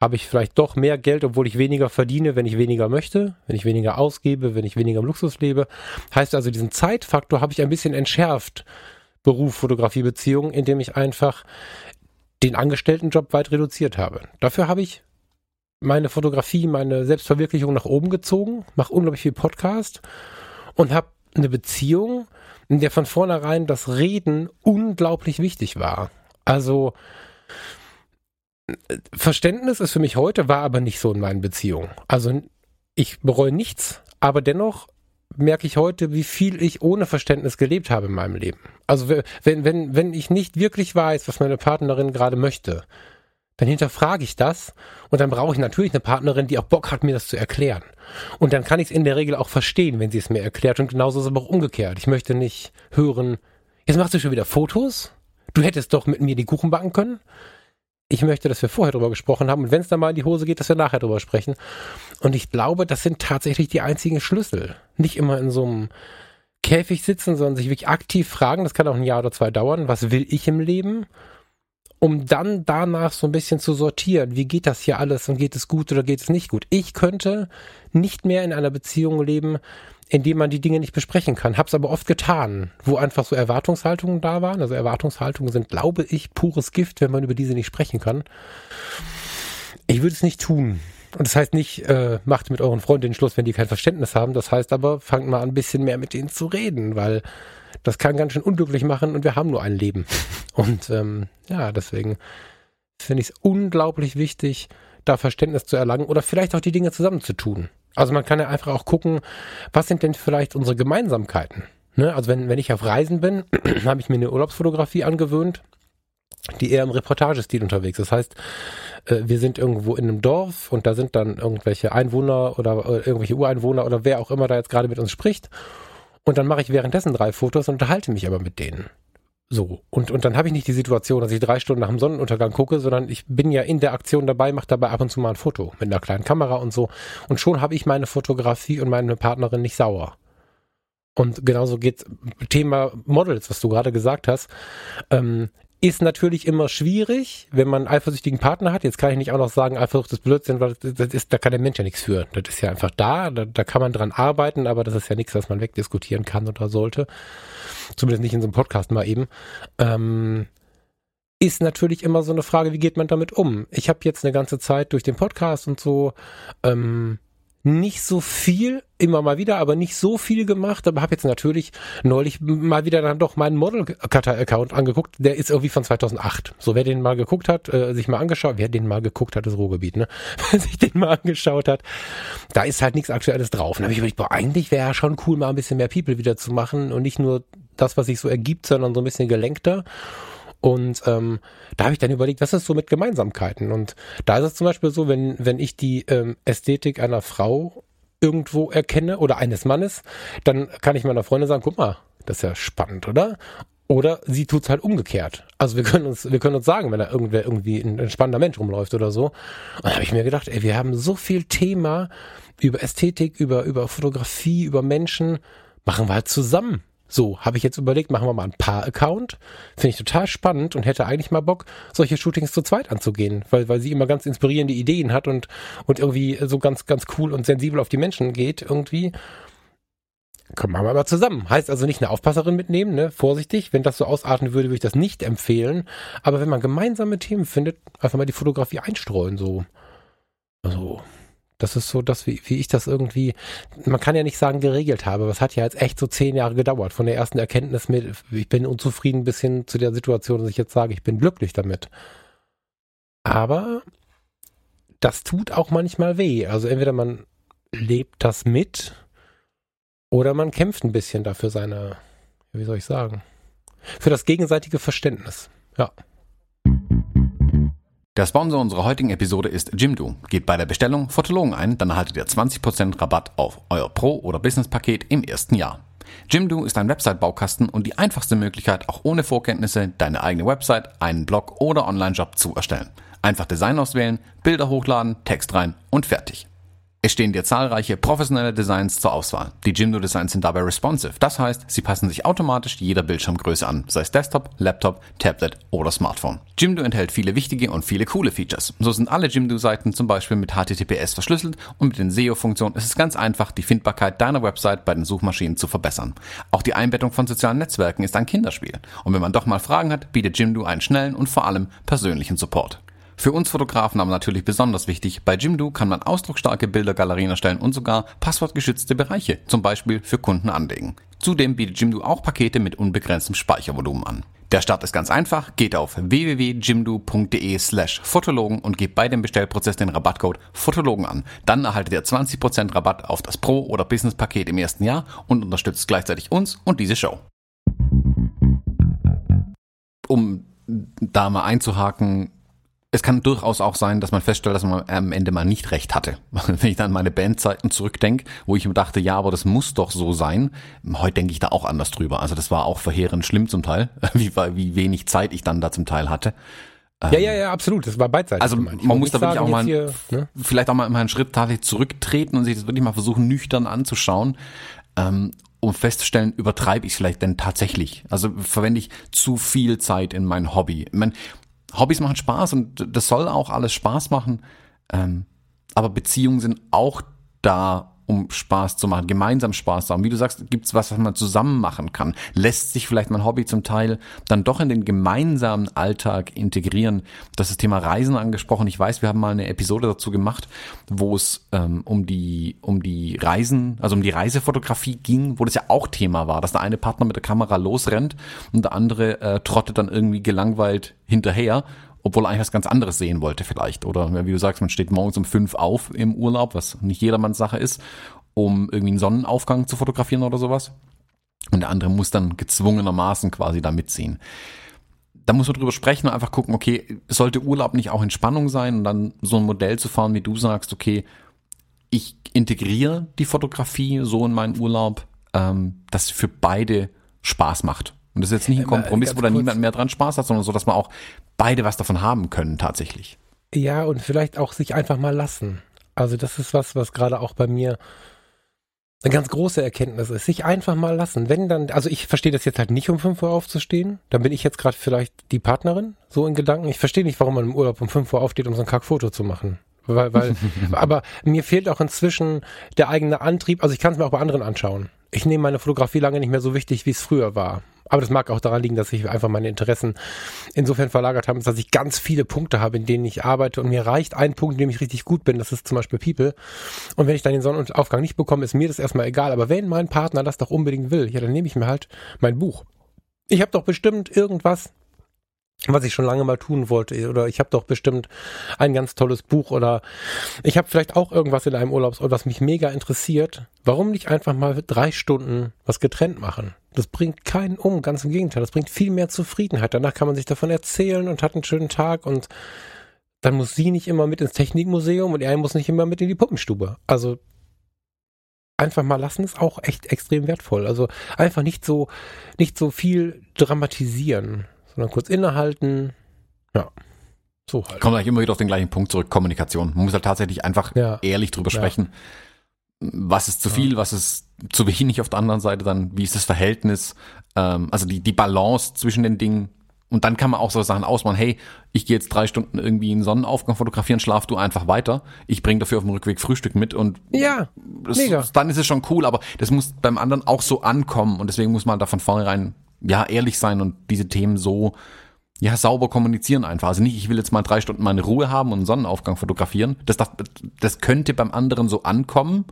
habe ich vielleicht doch mehr Geld, obwohl ich weniger verdiene, wenn ich weniger möchte, wenn ich weniger ausgebe, wenn ich weniger im Luxus lebe. Heißt also, diesen Zeitfaktor habe ich ein bisschen entschärft. Beruf, Fotografie, Beziehung, indem ich einfach den Angestelltenjob weit reduziert habe. Dafür habe ich meine Fotografie, meine Selbstverwirklichung nach oben gezogen, mache unglaublich viel Podcast und habe eine Beziehung, in der von vornherein das Reden unglaublich wichtig war. Also Verständnis ist für mich heute, war aber nicht so in meinen Beziehungen. Also ich bereue nichts, aber dennoch merke ich heute, wie viel ich ohne Verständnis gelebt habe in meinem Leben. Also wenn, wenn, wenn ich nicht wirklich weiß, was meine Partnerin gerade möchte, dann hinterfrage ich das und dann brauche ich natürlich eine Partnerin, die auch Bock hat, mir das zu erklären. Und dann kann ich es in der Regel auch verstehen, wenn sie es mir erklärt. Und genauso ist es aber auch umgekehrt. Ich möchte nicht hören, jetzt machst du schon wieder Fotos? Du hättest doch mit mir die Kuchen backen können? Ich möchte, dass wir vorher drüber gesprochen haben und wenn es dann mal in die Hose geht, dass wir nachher drüber sprechen. Und ich glaube, das sind tatsächlich die einzigen Schlüssel. Nicht immer in so einem Käfig sitzen, sondern sich wirklich aktiv fragen, das kann auch ein Jahr oder zwei dauern, was will ich im Leben? Um dann danach so ein bisschen zu sortieren. Wie geht das hier alles und geht es gut oder geht es nicht gut? Ich könnte nicht mehr in einer Beziehung leben, in dem man die Dinge nicht besprechen kann. Hab's aber oft getan, wo einfach so Erwartungshaltungen da waren. Also Erwartungshaltungen sind, glaube ich, pures Gift, wenn man über diese nicht sprechen kann. Ich würde es nicht tun. Und das heißt nicht, äh, macht mit euren Freundinnen Schluss, wenn die kein Verständnis haben. Das heißt aber, fangt mal an, ein bisschen mehr mit denen zu reden, weil das kann ganz schön unglücklich machen und wir haben nur ein Leben. Und ähm, ja, deswegen finde ich es unglaublich wichtig, da Verständnis zu erlangen oder vielleicht auch die Dinge zusammenzutun. Also man kann ja einfach auch gucken, was sind denn vielleicht unsere Gemeinsamkeiten? Ne? Also wenn, wenn ich auf Reisen bin, habe ich mir eine Urlaubsfotografie angewöhnt, die eher im Reportagestil unterwegs. Das heißt, äh, wir sind irgendwo in einem Dorf und da sind dann irgendwelche Einwohner oder, oder irgendwelche Ureinwohner oder wer auch immer da jetzt gerade mit uns spricht. Und dann mache ich währenddessen drei Fotos und unterhalte mich aber mit denen. So. Und, und dann habe ich nicht die Situation, dass ich drei Stunden nach dem Sonnenuntergang gucke, sondern ich bin ja in der Aktion dabei, mache dabei ab und zu mal ein Foto mit einer kleinen Kamera und so. Und schon habe ich meine Fotografie und meine Partnerin nicht sauer. Und genauso geht's Thema Models, was du gerade gesagt hast. Ähm, ist natürlich immer schwierig, wenn man einen eifersüchtigen Partner hat. Jetzt kann ich nicht auch noch sagen, Eifersucht ist Blödsinn, weil das ist, da kann der Mensch ja nichts für. Das ist ja einfach da, da, da kann man dran arbeiten, aber das ist ja nichts, was man wegdiskutieren kann oder sollte. Zumindest nicht in so einem Podcast mal eben. Ähm, ist natürlich immer so eine Frage, wie geht man damit um? Ich habe jetzt eine ganze Zeit durch den Podcast und so ähm, nicht so viel, immer mal wieder, aber nicht so viel gemacht, aber habe jetzt natürlich neulich mal wieder dann doch meinen Model Cutter Account angeguckt, der ist irgendwie von 2008. So wer den mal geguckt hat, äh, sich mal angeschaut, wer den mal geguckt hat, das Ruhrgebiet, ne? Wer sich den mal angeschaut hat, da ist halt nichts aktuelles drauf. Dann habe ich überlegt, boah, eigentlich wäre ja schon cool mal ein bisschen mehr People wieder zu machen und nicht nur das, was sich so ergibt, sondern so ein bisschen gelenkter. Und ähm, da habe ich dann überlegt, was ist so mit Gemeinsamkeiten? Und da ist es zum Beispiel so, wenn, wenn ich die ähm, Ästhetik einer Frau irgendwo erkenne oder eines Mannes, dann kann ich meiner Freundin sagen, guck mal, das ist ja spannend, oder? Oder sie tut's halt umgekehrt. Also wir können uns, wir können uns sagen, wenn da irgendwer irgendwie ein, ein spannender Mensch rumläuft oder so. Und da habe ich mir gedacht, ey, wir haben so viel Thema über Ästhetik, über, über Fotografie, über Menschen, machen wir halt zusammen. So, habe ich jetzt überlegt, machen wir mal ein Paar-Account. Finde ich total spannend und hätte eigentlich mal Bock, solche Shootings zu zweit anzugehen, weil, weil sie immer ganz inspirierende Ideen hat und, und irgendwie so ganz, ganz cool und sensibel auf die Menschen geht irgendwie. Kommen wir mal zusammen. Heißt also nicht eine Aufpasserin mitnehmen, ne? Vorsichtig. Wenn das so ausarten würde, würde ich das nicht empfehlen. Aber wenn man gemeinsame Themen findet, einfach mal die Fotografie einstreuen, so. Also, das ist so das, wie, wie ich das irgendwie, man kann ja nicht sagen, geregelt habe, aber hat ja jetzt echt so zehn Jahre gedauert. Von der ersten Erkenntnis mit, ich bin unzufrieden bis hin zu der Situation, dass ich jetzt sage, ich bin glücklich damit. Aber das tut auch manchmal weh. Also entweder man lebt das mit oder man kämpft ein bisschen dafür seine, wie soll ich sagen, für das gegenseitige Verständnis. Ja. Der Sponsor unserer heutigen Episode ist Jimdo. Geht bei der Bestellung Fotologen ein, dann erhaltet ihr 20% Rabatt auf euer Pro- oder Business-Paket im ersten Jahr. Jimdo ist ein Website-Baukasten und die einfachste Möglichkeit, auch ohne Vorkenntnisse deine eigene Website, einen Blog oder Online-Job zu erstellen. Einfach Design auswählen, Bilder hochladen, Text rein und fertig. Es stehen dir zahlreiche professionelle Designs zur Auswahl. Die Jimdo Designs sind dabei responsive. Das heißt, sie passen sich automatisch jeder Bildschirmgröße an, sei es Desktop, Laptop, Tablet oder Smartphone. Jimdo enthält viele wichtige und viele coole Features. So sind alle Jimdo-Seiten zum Beispiel mit HTTPS verschlüsselt und mit den SEO-Funktionen ist es ganz einfach, die Findbarkeit deiner Website bei den Suchmaschinen zu verbessern. Auch die Einbettung von sozialen Netzwerken ist ein Kinderspiel. Und wenn man doch mal Fragen hat, bietet Jimdo einen schnellen und vor allem persönlichen Support. Für uns Fotografen aber natürlich besonders wichtig, bei Jimdo kann man ausdrucksstarke Bildergalerien erstellen und sogar passwortgeschützte Bereiche, zum Beispiel für Kunden anlegen. Zudem bietet Jimdo auch Pakete mit unbegrenztem Speichervolumen an. Der Start ist ganz einfach. Geht auf www.jimdo.de slash Fotologen und gebt bei dem Bestellprozess den Rabattcode Fotologen an. Dann erhaltet ihr 20% Rabatt auf das Pro- oder Business-Paket im ersten Jahr und unterstützt gleichzeitig uns und diese Show. Um da mal einzuhaken, es kann durchaus auch sein, dass man feststellt, dass man am Ende mal nicht recht hatte. Wenn ich dann an meine Bandzeiten zurückdenke, wo ich mir dachte, ja, aber das muss doch so sein. Heute denke ich da auch anders drüber. Also das war auch verheerend schlimm zum Teil, wie, wie wenig Zeit ich dann da zum Teil hatte. Ja, ja, ja, absolut. Das war beidseitig. Also man muss da wirklich auch mal, hier, ne? vielleicht auch mal, mal einen Schritt tatsächlich zurücktreten und sich das wirklich mal versuchen, nüchtern anzuschauen. Ähm, um festzustellen, übertreibe ich es vielleicht denn tatsächlich? Also verwende ich zu viel Zeit in mein Hobby? Ich meine, Hobbys machen Spaß und das soll auch alles Spaß machen. Ähm, aber Beziehungen sind auch da, um Spaß zu machen, gemeinsam Spaß zu haben. Wie du sagst, gibt's was, was man zusammen machen kann? Lässt sich vielleicht mein Hobby zum Teil dann doch in den gemeinsamen Alltag integrieren? Das ist Thema Reisen angesprochen. Ich weiß, wir haben mal eine Episode dazu gemacht, wo es ähm, um die um die Reisen, also um die Reisefotografie ging, wo das ja auch Thema war, dass der eine Partner mit der Kamera losrennt und der andere äh, trottet dann irgendwie gelangweilt hinterher obwohl er eigentlich was ganz anderes sehen wollte vielleicht. Oder wie du sagst, man steht morgens um fünf auf im Urlaub, was nicht jedermanns Sache ist, um irgendwie einen Sonnenaufgang zu fotografieren oder sowas. Und der andere muss dann gezwungenermaßen quasi da mitziehen. Da muss man drüber sprechen und einfach gucken, okay, sollte Urlaub nicht auch Entspannung sein und dann so ein Modell zu fahren, wie du sagst, okay, ich integriere die Fotografie so in meinen Urlaub, ähm, dass für beide Spaß macht. Und das ist jetzt nicht ein Kompromiss, wo da niemand mehr dran Spaß hat, sondern so, dass man auch beide was davon haben können tatsächlich. Ja, und vielleicht auch sich einfach mal lassen. Also das ist was, was gerade auch bei mir eine ganz große Erkenntnis ist. Sich einfach mal lassen. Wenn dann, also ich verstehe das jetzt halt nicht um 5 Uhr aufzustehen. Dann bin ich jetzt gerade vielleicht die Partnerin, so in Gedanken. Ich verstehe nicht, warum man im Urlaub um 5 Uhr aufsteht, um so ein Kackfoto zu machen. Weil, weil, aber mir fehlt auch inzwischen der eigene Antrieb. Also ich kann es mir auch bei anderen anschauen. Ich nehme meine Fotografie lange nicht mehr so wichtig, wie es früher war. Aber das mag auch daran liegen, dass ich einfach meine Interessen insofern verlagert habe, dass ich ganz viele Punkte habe, in denen ich arbeite und mir reicht ein Punkt, in dem ich richtig gut bin, das ist zum Beispiel People. Und wenn ich dann den Sonnenaufgang nicht bekomme, ist mir das erstmal egal. Aber wenn mein Partner das doch unbedingt will, ja, dann nehme ich mir halt mein Buch. Ich habe doch bestimmt irgendwas, was ich schon lange mal tun wollte oder ich habe doch bestimmt ein ganz tolles Buch oder ich habe vielleicht auch irgendwas in einem Urlaubsort, was mich mega interessiert. Warum nicht einfach mal drei Stunden was getrennt machen? Das bringt keinen um, ganz im Gegenteil. Das bringt viel mehr Zufriedenheit. Danach kann man sich davon erzählen und hat einen schönen Tag und dann muss sie nicht immer mit ins Technikmuseum und er muss nicht immer mit in die Puppenstube. Also einfach mal lassen ist auch echt extrem wertvoll. Also einfach nicht so, nicht so viel dramatisieren sondern kurz innehalten. Ja. So halt. Kommt eigentlich immer wieder auf den gleichen Punkt zurück, Kommunikation. Man muss halt tatsächlich einfach ja. ehrlich drüber ja. sprechen. Was ist zu viel, ja. was ist zu wenig auf der anderen Seite dann, wie ist das Verhältnis, ähm, also die, die Balance zwischen den Dingen. Und dann kann man auch so Sachen ausmachen, hey, ich gehe jetzt drei Stunden irgendwie einen Sonnenaufgang fotografieren, schlaf du einfach weiter. Ich bringe dafür auf dem Rückweg Frühstück mit und ja, das, mega. dann ist es schon cool, aber das muss beim anderen auch so ankommen und deswegen muss man da von vornherein ja, ehrlich sein und diese Themen so, ja, sauber kommunizieren einfach. Also nicht, ich will jetzt mal drei Stunden meine Ruhe haben und einen Sonnenaufgang fotografieren. Das, das, das könnte beim anderen so ankommen.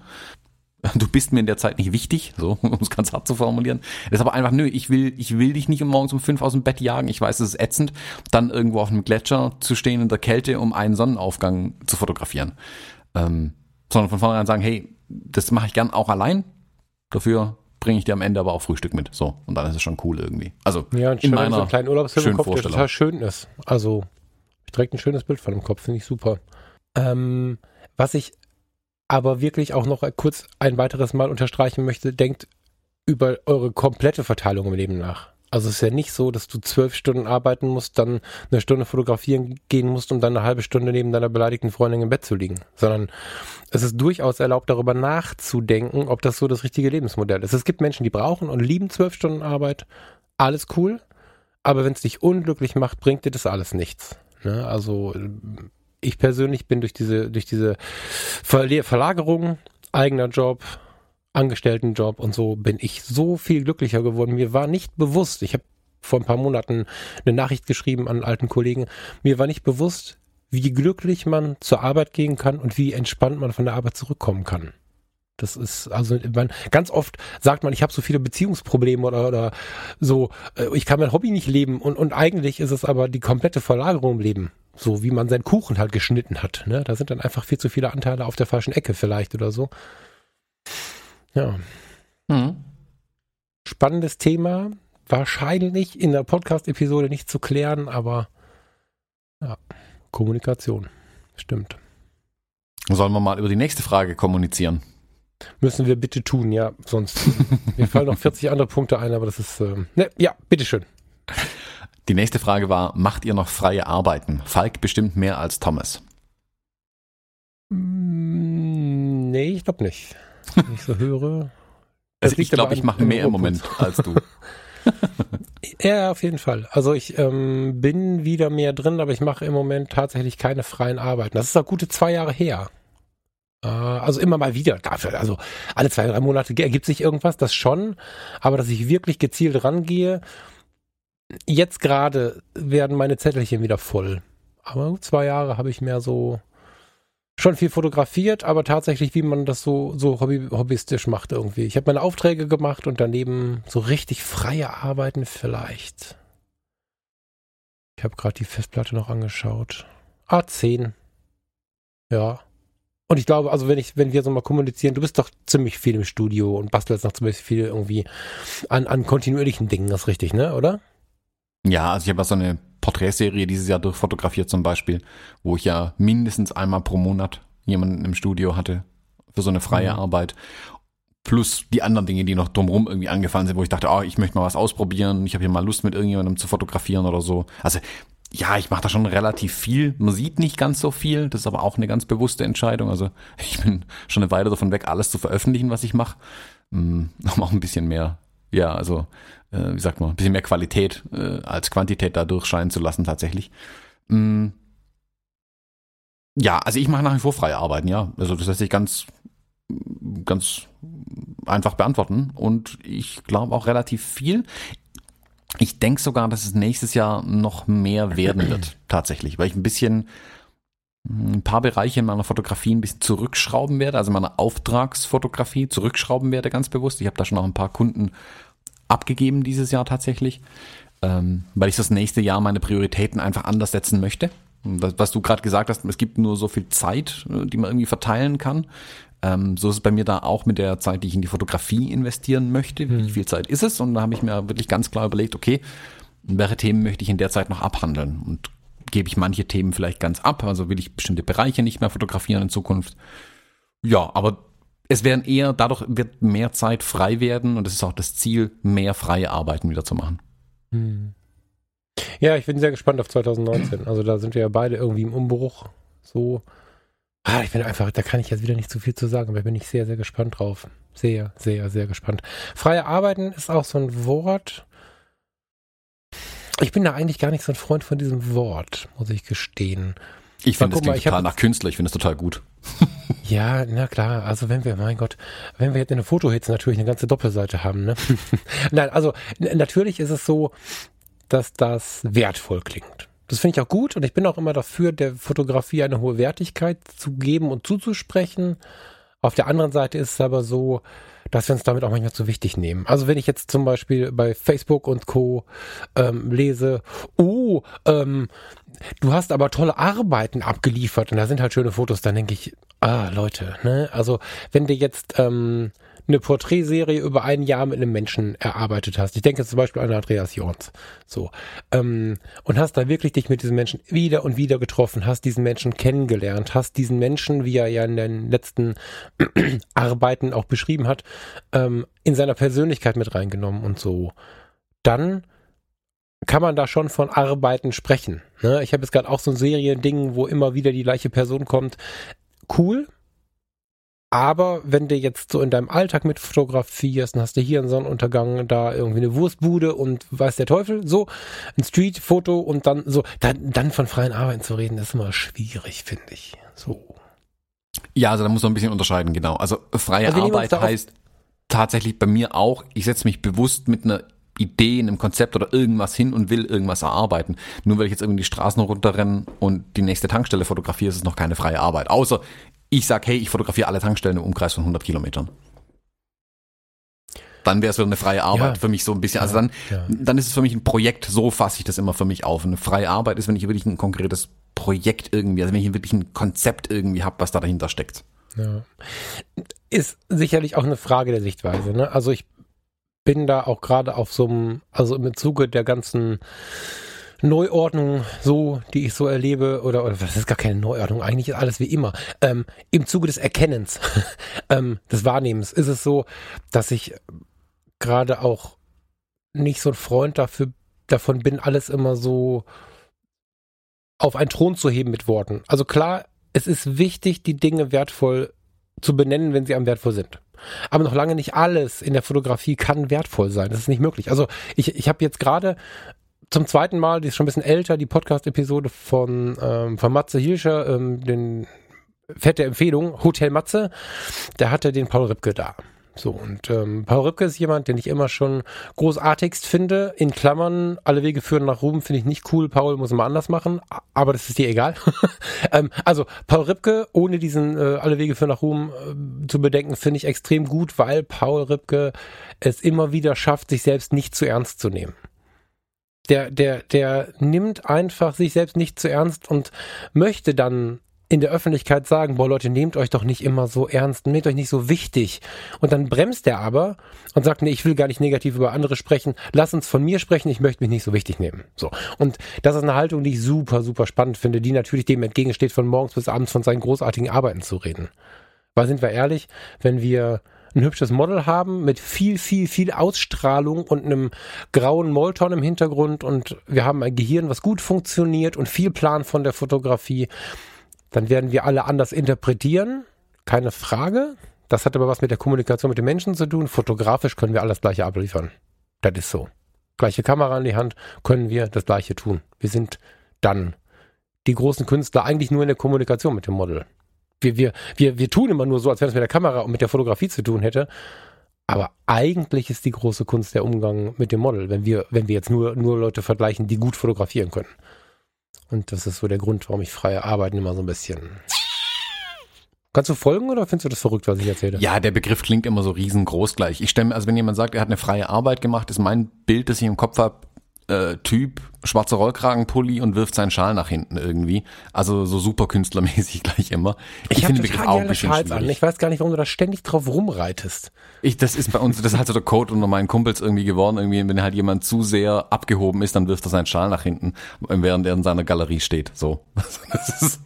Du bist mir in der Zeit nicht wichtig, so, um es ganz hart zu formulieren. Das ist aber einfach, nö, ich will, ich will dich nicht morgens um fünf aus dem Bett jagen. Ich weiß, es ist ätzend, dann irgendwo auf einem Gletscher zu stehen in der Kälte, um einen Sonnenaufgang zu fotografieren. Ähm, sondern von vornherein sagen, hey, das mache ich gern auch allein. Dafür bringe ich dir am Ende aber auch Frühstück mit. So, und dann ist es schon cool irgendwie. Also ja, in meiner so einen kleinen Urlaubsfilm im Kopf, der total schön ist. Also ich direkt ein schönes Bild von dem Kopf, finde ich super. Ähm, was ich aber wirklich auch noch kurz ein weiteres Mal unterstreichen möchte, denkt über eure komplette Verteilung im Leben nach. Also es ist ja nicht so, dass du zwölf Stunden arbeiten musst, dann eine Stunde fotografieren gehen musst, um dann eine halbe Stunde neben deiner beleidigten Freundin im Bett zu liegen. Sondern es ist durchaus erlaubt, darüber nachzudenken, ob das so das richtige Lebensmodell ist. Es gibt Menschen, die brauchen und lieben zwölf Stunden Arbeit. Alles cool. Aber wenn es dich unglücklich macht, bringt dir das alles nichts. Ne? Also ich persönlich bin durch diese, durch diese Verlagerung, eigener Job, Angestelltenjob und so bin ich so viel glücklicher geworden. Mir war nicht bewusst, ich habe vor ein paar Monaten eine Nachricht geschrieben an alten Kollegen, mir war nicht bewusst, wie glücklich man zur Arbeit gehen kann und wie entspannt man von der Arbeit zurückkommen kann. Das ist also man, ganz oft sagt man, ich habe so viele Beziehungsprobleme oder, oder so, äh, ich kann mein Hobby nicht leben und, und eigentlich ist es aber die komplette Verlagerung im Leben. So wie man seinen Kuchen halt geschnitten hat. Ne? Da sind dann einfach viel zu viele Anteile auf der falschen Ecke vielleicht oder so. Ja. Mhm. Spannendes Thema. Wahrscheinlich in der Podcast-Episode nicht zu klären, aber ja, Kommunikation. Stimmt. Sollen wir mal über die nächste Frage kommunizieren? Müssen wir bitte tun, ja, sonst. mir fallen noch 40 andere Punkte ein, aber das ist, ähm, ne, ja, bitteschön. Die nächste Frage war, macht ihr noch freie Arbeiten? Falk bestimmt mehr als Thomas. Mm, nee, ich glaube nicht wenn ich so höre. Also ich glaube, ich mache mehr im Moment als du. Ja, auf jeden Fall. Also ich ähm, bin wieder mehr drin, aber ich mache im Moment tatsächlich keine freien Arbeiten. Das ist auch gute zwei Jahre her. Äh, also immer mal wieder. Dafür, also alle zwei, drei Monate ergibt sich irgendwas, das schon. Aber dass ich wirklich gezielt rangehe, jetzt gerade werden meine Zettelchen wieder voll. Aber zwei Jahre habe ich mehr so schon viel fotografiert, aber tatsächlich, wie man das so, so hobby, hobbyistisch macht irgendwie. Ich habe meine Aufträge gemacht und daneben so richtig freie Arbeiten vielleicht. Ich habe gerade die Festplatte noch angeschaut. A10. Ja. Und ich glaube, also wenn ich, wenn wir so mal kommunizieren, du bist doch ziemlich viel im Studio und bastelst noch ziemlich viel irgendwie an, an kontinuierlichen Dingen, das ist richtig, ne, oder? Ja, also ich habe so eine Porträtserie dieses Jahr durchfotografiert zum Beispiel, wo ich ja mindestens einmal pro Monat jemanden im Studio hatte für so eine freie mhm. Arbeit. Plus die anderen Dinge, die noch drumherum irgendwie angefallen sind, wo ich dachte, oh, ich möchte mal was ausprobieren, ich habe hier mal Lust mit irgendjemandem zu fotografieren oder so. Also ja, ich mache da schon relativ viel. Man sieht nicht ganz so viel, das ist aber auch eine ganz bewusste Entscheidung. Also ich bin schon eine Weile davon weg, alles zu veröffentlichen, was ich mache. Um auch ein bisschen mehr, ja, also äh, wie sagt man, ein bisschen mehr Qualität äh, als Quantität da durchscheinen zu lassen tatsächlich. Mm. Ja, also ich mache nach wie vor freie Arbeiten, ja. Also das lässt sich ganz, ganz einfach beantworten und ich glaube auch relativ viel. Ich denke sogar, dass es nächstes Jahr noch mehr werden wird, tatsächlich, weil ich ein bisschen ein paar Bereiche in meiner Fotografie ein bisschen zurückschrauben werde, also meiner Auftragsfotografie zurückschrauben werde, ganz bewusst. Ich habe da schon noch ein paar Kunden abgegeben dieses Jahr tatsächlich, ähm, weil ich das nächste Jahr meine Prioritäten einfach anders setzen möchte. Was, du gerade gesagt hast, es gibt nur so viel Zeit, äh, die man irgendwie verteilen kann. Ähm, so ist es bei mir da auch mit der Zeit, die ich in die Fotografie investieren möchte. Wie hm. viel Zeit ist es? Und da habe ich mir wirklich ganz klar überlegt, okay, welche Themen möchte ich in der Zeit noch abhandeln? Und gebe ich manche Themen vielleicht ganz ab? Also will ich bestimmte Bereiche nicht mehr fotografieren in Zukunft? Ja, aber es werden eher, dadurch wird mehr Zeit frei werden und es ist auch das Ziel, mehr freie Arbeiten wieder zu machen. Hm. Ja, ich bin sehr gespannt auf 2019. Also da sind wir ja beide irgendwie im Umbruch. So. Ah, ich bin einfach, da kann ich jetzt wieder nicht zu viel zu sagen, aber bin ich sehr, sehr gespannt drauf. Sehr, sehr, sehr gespannt. Freie Arbeiten ist auch so ein Wort. Ich bin da eigentlich gar nicht so ein Freund von diesem Wort, muss ich gestehen. Ich finde es total nach Künstler, ich finde es total gut. Ja, na klar. Also wenn wir, mein Gott, wenn wir jetzt in der Fotohits natürlich eine ganze Doppelseite haben, ne? Nein, also natürlich ist es so, dass das wertvoll klingt. Das finde ich auch gut und ich bin auch immer dafür, der Fotografie eine hohe Wertigkeit zu geben und zuzusprechen. Auf der anderen Seite ist es aber so, dass wir uns damit auch manchmal zu wichtig nehmen. Also wenn ich jetzt zum Beispiel bei Facebook und Co. Ähm, lese, oh, ähm, du hast aber tolle Arbeiten abgeliefert und da sind halt schöne Fotos, dann denke ich, ah, Leute, ne? Also wenn du jetzt ähm, eine Porträtserie über ein Jahr mit einem Menschen erarbeitet hast. Ich denke zum Beispiel an Andreas Jorns. So. Ähm, und hast da wirklich dich mit diesem Menschen wieder und wieder getroffen, hast diesen Menschen kennengelernt, hast diesen Menschen, wie er ja in den letzten Arbeiten auch beschrieben hat, ähm, in seiner Persönlichkeit mit reingenommen und so. Dann kann man da schon von Arbeiten sprechen. Ne? Ich habe jetzt gerade auch so ein Seriending, wo immer wieder die gleiche Person kommt. Cool, aber wenn du jetzt so in deinem Alltag mit fotografierst, dann hast du hier einen Sonnenuntergang, da irgendwie eine Wurstbude und weiß der Teufel, so ein Streetfoto und dann so, dann, dann von freien Arbeiten zu reden, ist immer schwierig, finde ich. So. Ja, also da muss man ein bisschen unterscheiden, genau. Also freie also Arbeit heißt tatsächlich bei mir auch, ich setze mich bewusst mit einer Idee, einem Konzept oder irgendwas hin und will irgendwas erarbeiten. Nur weil ich jetzt irgendwie die Straßen runterrenne und die nächste Tankstelle fotografiere, ist es noch keine freie Arbeit. Außer ich sage, hey, ich fotografiere alle Tankstellen im Umkreis von 100 Kilometern. Dann wäre es wieder eine freie Arbeit ja. für mich so ein bisschen. Also dann, ja. dann ist es für mich ein Projekt, so fasse ich das immer für mich auf. Eine freie Arbeit ist, wenn ich wirklich ein konkretes Projekt irgendwie, also wenn ich wirklich ein Konzept irgendwie habe, was da dahinter steckt. Ja. Ist sicherlich auch eine Frage der Sichtweise. Ne? Also ich bin da auch gerade auf so einem, also im Zuge der ganzen Neuordnung, so, die ich so erlebe, oder, oder das ist gar keine Neuordnung, eigentlich ist alles wie immer. Ähm, Im Zuge des Erkennens, ähm, des Wahrnehmens, ist es so, dass ich gerade auch nicht so ein Freund dafür, davon bin, alles immer so auf einen Thron zu heben mit Worten. Also klar, es ist wichtig, die Dinge wertvoll zu benennen, wenn sie am wertvoll sind. aber noch lange nicht alles in der Fotografie kann wertvoll sein. Das ist nicht möglich. Also ich, ich habe jetzt gerade zum zweiten Mal, die ist schon ein bisschen älter, die Podcast-Episode von, ähm, von Matze Hilscher, ähm, den fette Empfehlung, Hotel Matze, der hatte den Paul Ripke da. So, und ähm, Paul Ripke ist jemand, den ich immer schon großartigst finde. In Klammern, alle Wege führen nach Ruhm, finde ich nicht cool. Paul muss immer anders machen, aber das ist dir egal. ähm, also, Paul Ripke, ohne diesen äh, alle Wege führen nach Ruhm äh, zu bedenken, finde ich extrem gut, weil Paul Ripke es immer wieder schafft, sich selbst nicht zu ernst zu nehmen der, der, der nimmt einfach sich selbst nicht zu ernst und möchte dann in der Öffentlichkeit sagen, boah Leute, nehmt euch doch nicht immer so ernst, nehmt euch nicht so wichtig. Und dann bremst er aber und sagt, nee, ich will gar nicht negativ über andere sprechen, lass uns von mir sprechen, ich möchte mich nicht so wichtig nehmen. So. Und das ist eine Haltung, die ich super, super spannend finde, die natürlich dem entgegensteht, von morgens bis abends von seinen großartigen Arbeiten zu reden. Weil sind wir ehrlich, wenn wir ein hübsches Model haben mit viel, viel, viel Ausstrahlung und einem grauen Molton im Hintergrund und wir haben ein Gehirn, was gut funktioniert und viel Plan von der Fotografie, dann werden wir alle anders interpretieren, keine Frage. Das hat aber was mit der Kommunikation mit den Menschen zu tun. Fotografisch können wir alles gleiche abliefern. Das ist so. Gleiche Kamera in die Hand, können wir das gleiche tun. Wir sind dann die großen Künstler eigentlich nur in der Kommunikation mit dem Model wir, wir, wir, wir tun immer nur so, als wenn es mit der Kamera und mit der Fotografie zu tun hätte. Aber eigentlich ist die große Kunst der Umgang mit dem Model, wenn wir, wenn wir jetzt nur, nur Leute vergleichen, die gut fotografieren können. Und das ist so der Grund, warum ich freie Arbeiten immer so ein bisschen. Kannst du folgen oder findest du das verrückt, was ich erzähle? Ja, der Begriff klingt immer so riesengroß gleich. Ich stelle mir, also wenn jemand sagt, er hat eine freie Arbeit gemacht, ist mein Bild, das ich im Kopf habe, äh, Typ, schwarzer Rollkragenpulli und wirft seinen Schal nach hinten irgendwie. Also so super künstlermäßig gleich immer. Ich, ich finde Begriff auch ein bisschen Schals schwierig. An. Ich weiß gar nicht, warum du da ständig drauf rumreitest. Ich, das ist bei uns, das ist halt so der Code unter meinen Kumpels irgendwie geworden. Irgendwie, wenn halt jemand zu sehr abgehoben ist, dann wirft er seinen Schal nach hinten, während er in seiner Galerie steht. So. Das ist,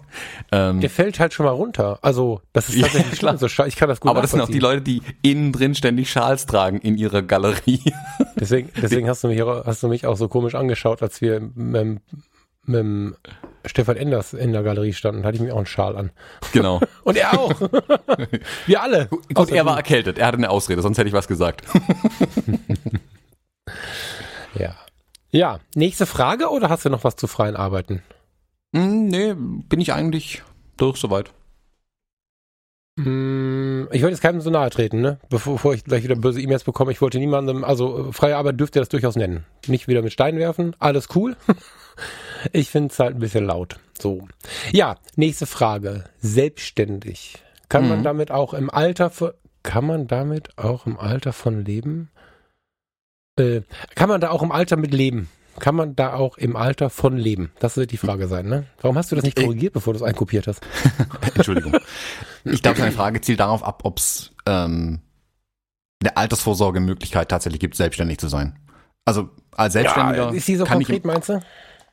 ähm, der fällt halt schon mal runter. Also, das ist tatsächlich ja, klar. So, ich kann das gut Aber das sind auch die Leute, die innen drin ständig Schals tragen in ihrer Galerie. Deswegen, deswegen hast du mich, hast du mich auch so komisch angeschaut, als wir mit, mit Stefan Enders in der Galerie standen, hatte ich mir auch einen Schal an. Genau. Und er auch. wir alle. Gut, er war erkältet. Er hatte eine Ausrede, sonst hätte ich was gesagt. ja. Ja, nächste Frage oder hast du noch was zu freien Arbeiten? Hm, nee, bin ich eigentlich durch soweit. Hm, ich wollte jetzt keinem so nahe treten, ne? Bevor, ich gleich wieder böse E-Mails bekomme. Ich wollte niemandem, also freie Arbeit dürft ihr das durchaus nennen. Nicht wieder mit Steinen werfen. Alles cool. ich finde es halt ein bisschen laut. So. Ja, nächste Frage. Selbstständig. Kann mhm. man damit auch im Alter, kann man damit auch im Alter von leben? Äh, kann man da auch im Alter mit leben? Kann man da auch im Alter von leben? Das wird die Frage sein, ne? Warum hast du das nicht korrigiert, bevor du es einkopiert hast? Entschuldigung. Ich glaube, deine Frage zielt darauf ab, ob es ähm, eine Altersvorsorgemöglichkeit tatsächlich gibt, selbstständig zu sein. Also als Selbstständiger. Ja, ist die so kann konkret, ich meinst du?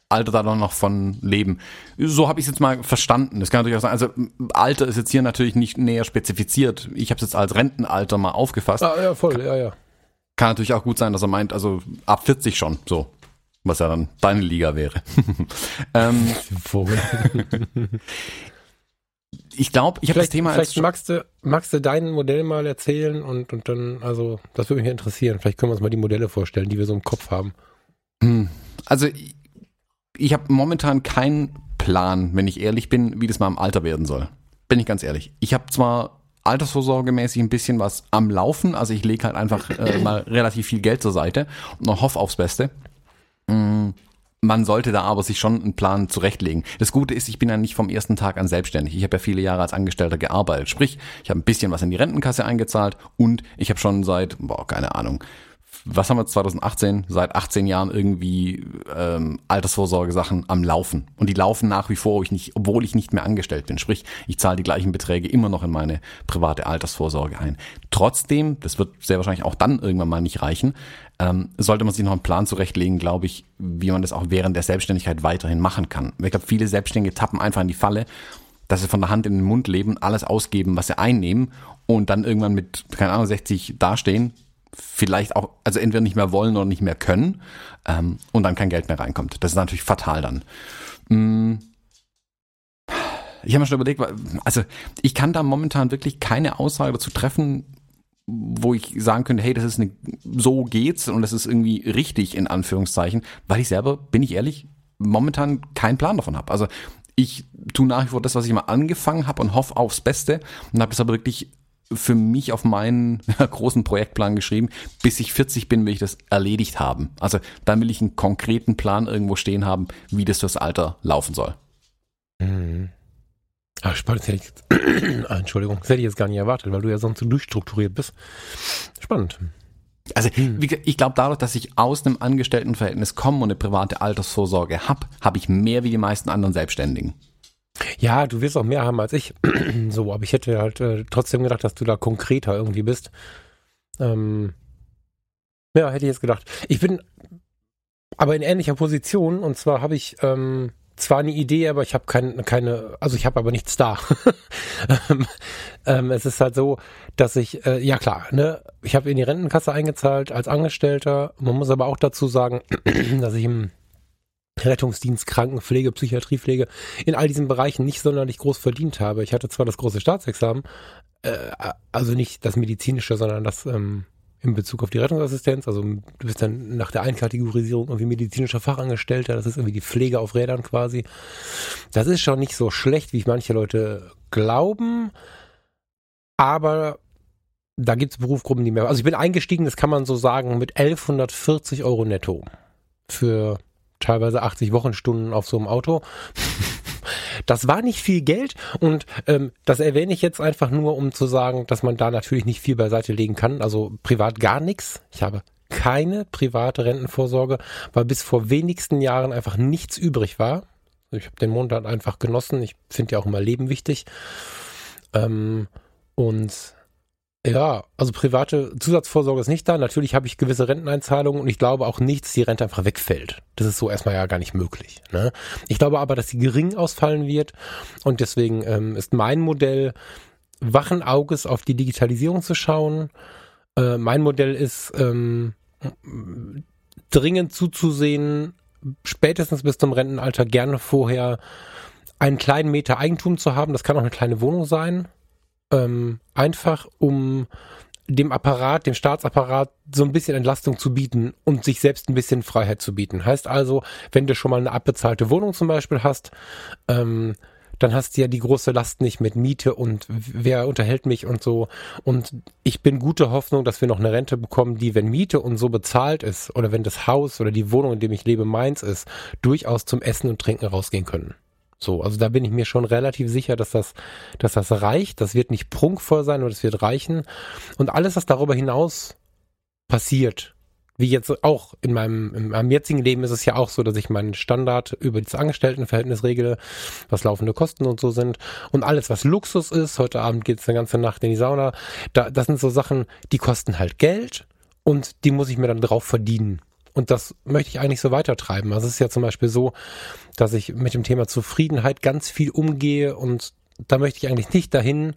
Alter da noch von leben. So habe ich es jetzt mal verstanden. Das kann natürlich auch sein. Also Alter ist jetzt hier natürlich nicht näher spezifiziert. Ich habe es jetzt als Rentenalter mal aufgefasst. Ah, ja, voll, ja, ja. Kann natürlich auch gut sein, dass er meint, also ab 40 schon, so was ja dann deine Liga wäre. ähm, ich glaube, ich habe das Thema Vielleicht magst du, magst du dein Modell mal erzählen und, und dann, also, das würde mich interessieren. Vielleicht können wir uns mal die Modelle vorstellen, die wir so im Kopf haben. Hm. Also, ich, ich habe momentan keinen Plan, wenn ich ehrlich bin, wie das mal im Alter werden soll. Bin ich ganz ehrlich. Ich habe zwar altersvorsorgemäßig ein bisschen was am Laufen, also ich lege halt einfach äh, mal relativ viel Geld zur Seite und noch hoffe aufs Beste. Mm, man sollte da aber sich schon einen Plan zurechtlegen. Das Gute ist, ich bin ja nicht vom ersten Tag an selbstständig. Ich habe ja viele Jahre als Angestellter gearbeitet. Sprich, ich habe ein bisschen was in die Rentenkasse eingezahlt und ich habe schon seit, boah, keine Ahnung, was haben wir 2018, seit 18 Jahren irgendwie ähm, Altersvorsorge-Sachen am Laufen. Und die laufen nach wie vor, ich nicht, obwohl ich nicht mehr angestellt bin. Sprich, ich zahle die gleichen Beträge immer noch in meine private Altersvorsorge ein. Trotzdem, das wird sehr wahrscheinlich auch dann irgendwann mal nicht reichen, ähm, sollte man sich noch einen Plan zurechtlegen, glaube ich, wie man das auch während der Selbstständigkeit weiterhin machen kann. Ich glaube, viele Selbstständige tappen einfach in die Falle, dass sie von der Hand in den Mund leben, alles ausgeben, was sie einnehmen und dann irgendwann mit, keine Ahnung, 60 dastehen vielleicht auch, also entweder nicht mehr wollen oder nicht mehr können ähm, und dann kein Geld mehr reinkommt. Das ist natürlich fatal dann. Mm. Ich habe mir schon überlegt, also ich kann da momentan wirklich keine Aussage dazu treffen, wo ich sagen könnte, hey, das ist eine, so geht's und das ist irgendwie richtig in Anführungszeichen, weil ich selber, bin ich ehrlich, momentan keinen Plan davon habe. Also ich tue nach wie vor das, was ich mal angefangen habe und hoffe aufs Beste und habe das aber wirklich für mich auf meinen großen Projektplan geschrieben. Bis ich 40 bin, will ich das erledigt haben. Also dann will ich einen konkreten Plan irgendwo stehen haben, wie das fürs Alter laufen soll. Mhm. Ah, spannend, das hätte ich jetzt, ah, Entschuldigung, das hätte ich jetzt gar nicht erwartet, weil du ja sonst so durchstrukturiert bist. Spannend. Also wie, ich glaube, dadurch, dass ich aus einem Angestelltenverhältnis komme und eine private Altersvorsorge habe, habe ich mehr wie die meisten anderen Selbstständigen. Ja, du wirst auch mehr haben als ich. so, aber ich hätte halt äh, trotzdem gedacht, dass du da konkreter irgendwie bist. Ähm, ja, hätte ich jetzt gedacht. Ich bin aber in ähnlicher Position und zwar habe ich ähm, zwar eine Idee, aber ich habe kein, keine, also ich habe aber nichts da. ähm, ähm, es ist halt so, dass ich, äh, ja klar, ne, ich habe in die Rentenkasse eingezahlt als Angestellter. Man muss aber auch dazu sagen, dass ich im Rettungsdienst, Krankenpflege, Psychiatriepflege in all diesen Bereichen nicht sonderlich groß verdient habe. Ich hatte zwar das große Staatsexamen, äh, also nicht das medizinische, sondern das ähm, in Bezug auf die Rettungsassistenz. Also du bist dann nach der Einkategorisierung irgendwie medizinischer Fachangestellter. Das ist irgendwie die Pflege auf Rädern quasi. Das ist schon nicht so schlecht, wie manche Leute glauben. Aber da gibt es Berufsgruppen, die mehr. Also ich bin eingestiegen, das kann man so sagen, mit 1140 Euro netto für teilweise 80 Wochenstunden auf so einem Auto. Das war nicht viel Geld und ähm, das erwähne ich jetzt einfach nur, um zu sagen, dass man da natürlich nicht viel beiseite legen kann. Also privat gar nichts. Ich habe keine private Rentenvorsorge, weil bis vor wenigsten Jahren einfach nichts übrig war. Ich habe den Monat einfach genossen. Ich finde ja auch immer Leben wichtig. Ähm, und ja, also private Zusatzvorsorge ist nicht da. Natürlich habe ich gewisse Renteneinzahlungen und ich glaube auch nicht, dass die Rente einfach wegfällt. Das ist so erstmal ja gar nicht möglich. Ne? Ich glaube aber, dass sie gering ausfallen wird und deswegen ähm, ist mein Modell, wachen Auges auf die Digitalisierung zu schauen. Äh, mein Modell ist ähm, dringend zuzusehen, spätestens bis zum Rentenalter gerne vorher einen kleinen Meter Eigentum zu haben. Das kann auch eine kleine Wohnung sein ähm, einfach um dem Apparat, dem Staatsapparat so ein bisschen Entlastung zu bieten und sich selbst ein bisschen Freiheit zu bieten. Heißt also, wenn du schon mal eine abbezahlte Wohnung zum Beispiel hast, ähm, dann hast du ja die große Last nicht mit Miete und wer unterhält mich und so. Und ich bin gute Hoffnung, dass wir noch eine Rente bekommen, die, wenn Miete und so bezahlt ist oder wenn das Haus oder die Wohnung, in dem ich lebe, meins ist, durchaus zum Essen und Trinken rausgehen können. So, also da bin ich mir schon relativ sicher, dass das, dass das reicht. Das wird nicht prunkvoll sein, aber das wird reichen. Und alles, was darüber hinaus passiert, wie jetzt auch in meinem, in meinem jetzigen Leben ist es ja auch so, dass ich meinen Standard über das Angestelltenverhältnis regle, was laufende Kosten und so sind. Und alles, was Luxus ist, heute Abend geht es eine ganze Nacht in die Sauna, da, das sind so Sachen, die kosten halt Geld und die muss ich mir dann drauf verdienen. Und das möchte ich eigentlich so weitertreiben. Also es ist ja zum Beispiel so, dass ich mit dem Thema Zufriedenheit ganz viel umgehe und da möchte ich eigentlich nicht dahin,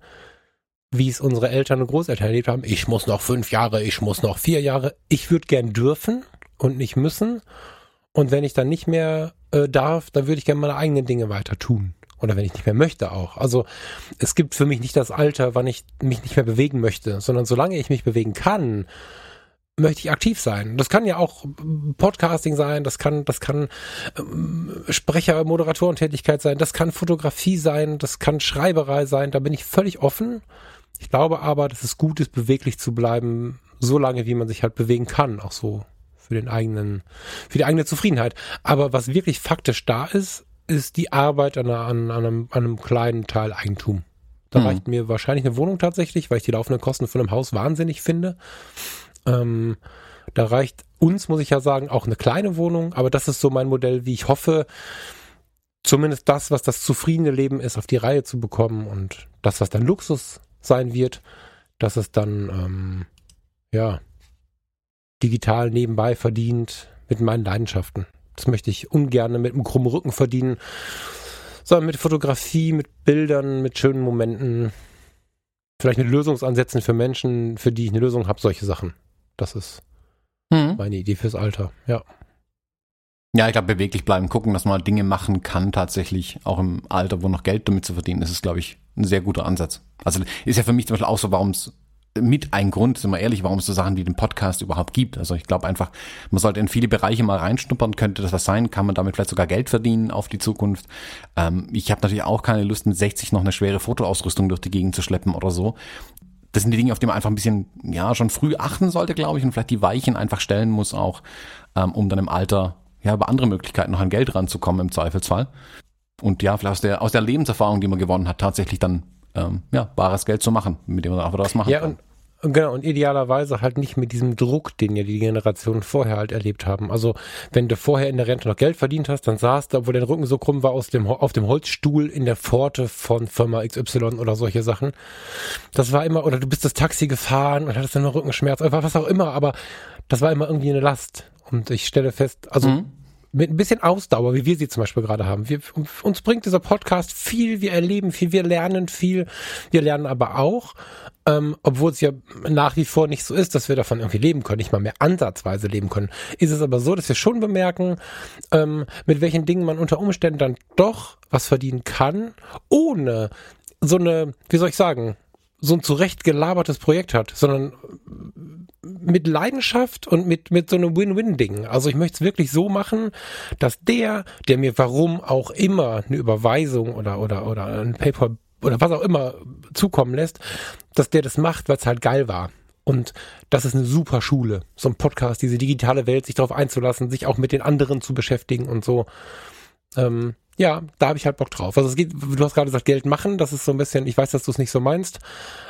wie es unsere Eltern und Großeltern erlebt haben. Ich muss noch fünf Jahre, ich muss noch vier Jahre. Ich würde gern dürfen und nicht müssen. Und wenn ich dann nicht mehr äh, darf, dann würde ich gerne meine eigenen Dinge weiter tun. Oder wenn ich nicht mehr möchte auch. Also es gibt für mich nicht das Alter, wann ich mich nicht mehr bewegen möchte, sondern solange ich mich bewegen kann, möchte ich aktiv sein. Das kann ja auch Podcasting sein, das kann, das kann ähm, Sprecher, Moderatorentätigkeit sein, das kann Fotografie sein, das kann Schreiberei sein, da bin ich völlig offen. Ich glaube aber, dass es gut ist, beweglich zu bleiben, so lange wie man sich halt bewegen kann, auch so für den eigenen, für die eigene Zufriedenheit. Aber was wirklich faktisch da ist, ist die Arbeit an, an, an, einem, an einem kleinen Teil Eigentum. Da hm. reicht mir wahrscheinlich eine Wohnung tatsächlich, weil ich die laufenden Kosten von einem Haus wahnsinnig finde. Ähm, da reicht uns, muss ich ja sagen, auch eine kleine Wohnung, aber das ist so mein Modell, wie ich hoffe, zumindest das, was das zufriedene Leben ist, auf die Reihe zu bekommen und das, was dann Luxus sein wird, dass es dann, ähm, ja, digital nebenbei verdient mit meinen Leidenschaften. Das möchte ich ungern mit einem krummen Rücken verdienen, sondern mit Fotografie, mit Bildern, mit schönen Momenten, vielleicht mit Lösungsansätzen für Menschen, für die ich eine Lösung habe, solche Sachen. Das ist mhm. meine Idee fürs Alter, ja. Ja, ich glaube, beweglich bleiben, gucken, dass man Dinge machen kann, tatsächlich, auch im Alter, wo noch Geld damit zu verdienen, das ist, glaube ich, ein sehr guter Ansatz. Also ist ja für mich zum Beispiel auch so, warum es mit ein Grund, sind wir ehrlich, warum es so Sachen wie den Podcast überhaupt gibt. Also ich glaube einfach, man sollte in viele Bereiche mal reinschnuppern, könnte das was sein, kann man damit vielleicht sogar Geld verdienen auf die Zukunft. Ähm, ich habe natürlich auch keine Lust, mit 60 noch eine schwere Fotoausrüstung durch die Gegend zu schleppen oder so. Das sind die Dinge, auf die man einfach ein bisschen, ja, schon früh achten sollte, glaube ich, und vielleicht die Weichen einfach stellen muss auch, ähm, um dann im Alter, ja, über andere Möglichkeiten noch an Geld ranzukommen im Zweifelsfall. Und ja, vielleicht aus der, aus der Lebenserfahrung, die man gewonnen hat, tatsächlich dann ähm, ja, bares Geld zu machen, mit dem man einfach was machen ja, kann. Und, genau, und idealerweise halt nicht mit diesem Druck, den ja die Generationen vorher halt erlebt haben. Also, wenn du vorher in der Rente noch Geld verdient hast, dann saßt du, obwohl dein Rücken so krumm war, aus dem, auf dem Holzstuhl in der Pforte von Firma XY oder solche Sachen. Das war immer, oder du bist das Taxi gefahren und hattest dann noch Rückenschmerz, oder was auch immer, aber das war immer irgendwie eine Last. Und ich stelle fest, also, mhm mit ein bisschen Ausdauer, wie wir sie zum Beispiel gerade haben. Wir, uns bringt dieser Podcast viel, wir erleben viel, wir lernen viel, wir lernen aber auch, ähm, obwohl es ja nach wie vor nicht so ist, dass wir davon irgendwie leben können, nicht mal mehr ansatzweise leben können, ist es aber so, dass wir schon bemerken, ähm, mit welchen Dingen man unter Umständen dann doch was verdienen kann, ohne so eine, wie soll ich sagen, so ein zurecht gelabertes Projekt hat, sondern mit Leidenschaft und mit, mit so einem Win-Win-Ding. Also ich möchte es wirklich so machen, dass der, der mir warum auch immer eine Überweisung oder, oder, oder ein PayPal oder was auch immer zukommen lässt, dass der das macht, weil es halt geil war. Und das ist eine super Schule, so ein Podcast, diese digitale Welt, sich darauf einzulassen, sich auch mit den anderen zu beschäftigen und so. Ähm, ja, da habe ich halt Bock drauf. Also es geht, du hast gerade gesagt, Geld machen, das ist so ein bisschen, ich weiß, dass du es nicht so meinst,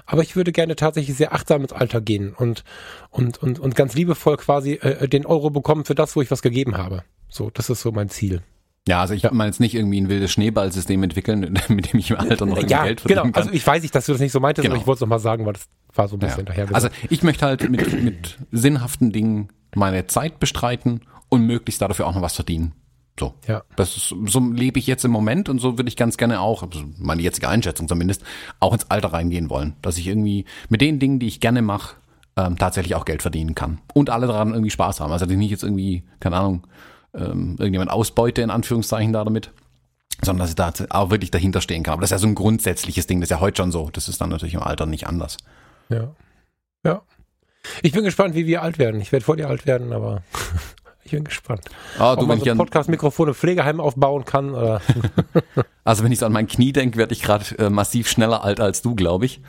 aber ich würde gerne tatsächlich sehr achtsam ins Alter gehen und und und und ganz liebevoll quasi äh, den Euro bekommen für das, wo ich was gegeben habe. So, das ist so mein Ziel. Ja, also ich ja. meine jetzt nicht irgendwie ein wildes Schneeballsystem entwickeln, mit dem ich im Alter noch ja, Geld verdienen genau. kann. Also ich weiß nicht, dass du das nicht so meintest, genau. aber ich wollte es nochmal sagen, weil das war so ein bisschen ja. daher. Also ich möchte halt mit, mit sinnhaften Dingen meine Zeit bestreiten und möglichst dafür auch noch was verdienen. So. Ja. Das ist, so lebe ich jetzt im Moment und so würde ich ganz gerne auch, also meine jetzige Einschätzung zumindest, auch ins Alter reingehen wollen. Dass ich irgendwie mit den Dingen, die ich gerne mache, ähm, tatsächlich auch Geld verdienen kann. Und alle daran irgendwie Spaß haben. Also dass ich nicht jetzt irgendwie, keine Ahnung, ähm, irgendjemand ausbeute, in Anführungszeichen da damit. Sondern dass ich da auch wirklich dahinter stehen kann. Aber das ist ja so ein grundsätzliches Ding, das ist ja heute schon so. Das ist dann natürlich im Alter nicht anders. Ja. Ja. Ich bin gespannt, wie wir alt werden. Ich werde vor dir alt werden, aber Ich bin gespannt. Ah, du, Ob man so Podcast-Mikrofone Pflegeheim aufbauen kann. Oder? also wenn ich so an mein Knie denke, werde ich gerade äh, massiv schneller alt als du, glaube ich.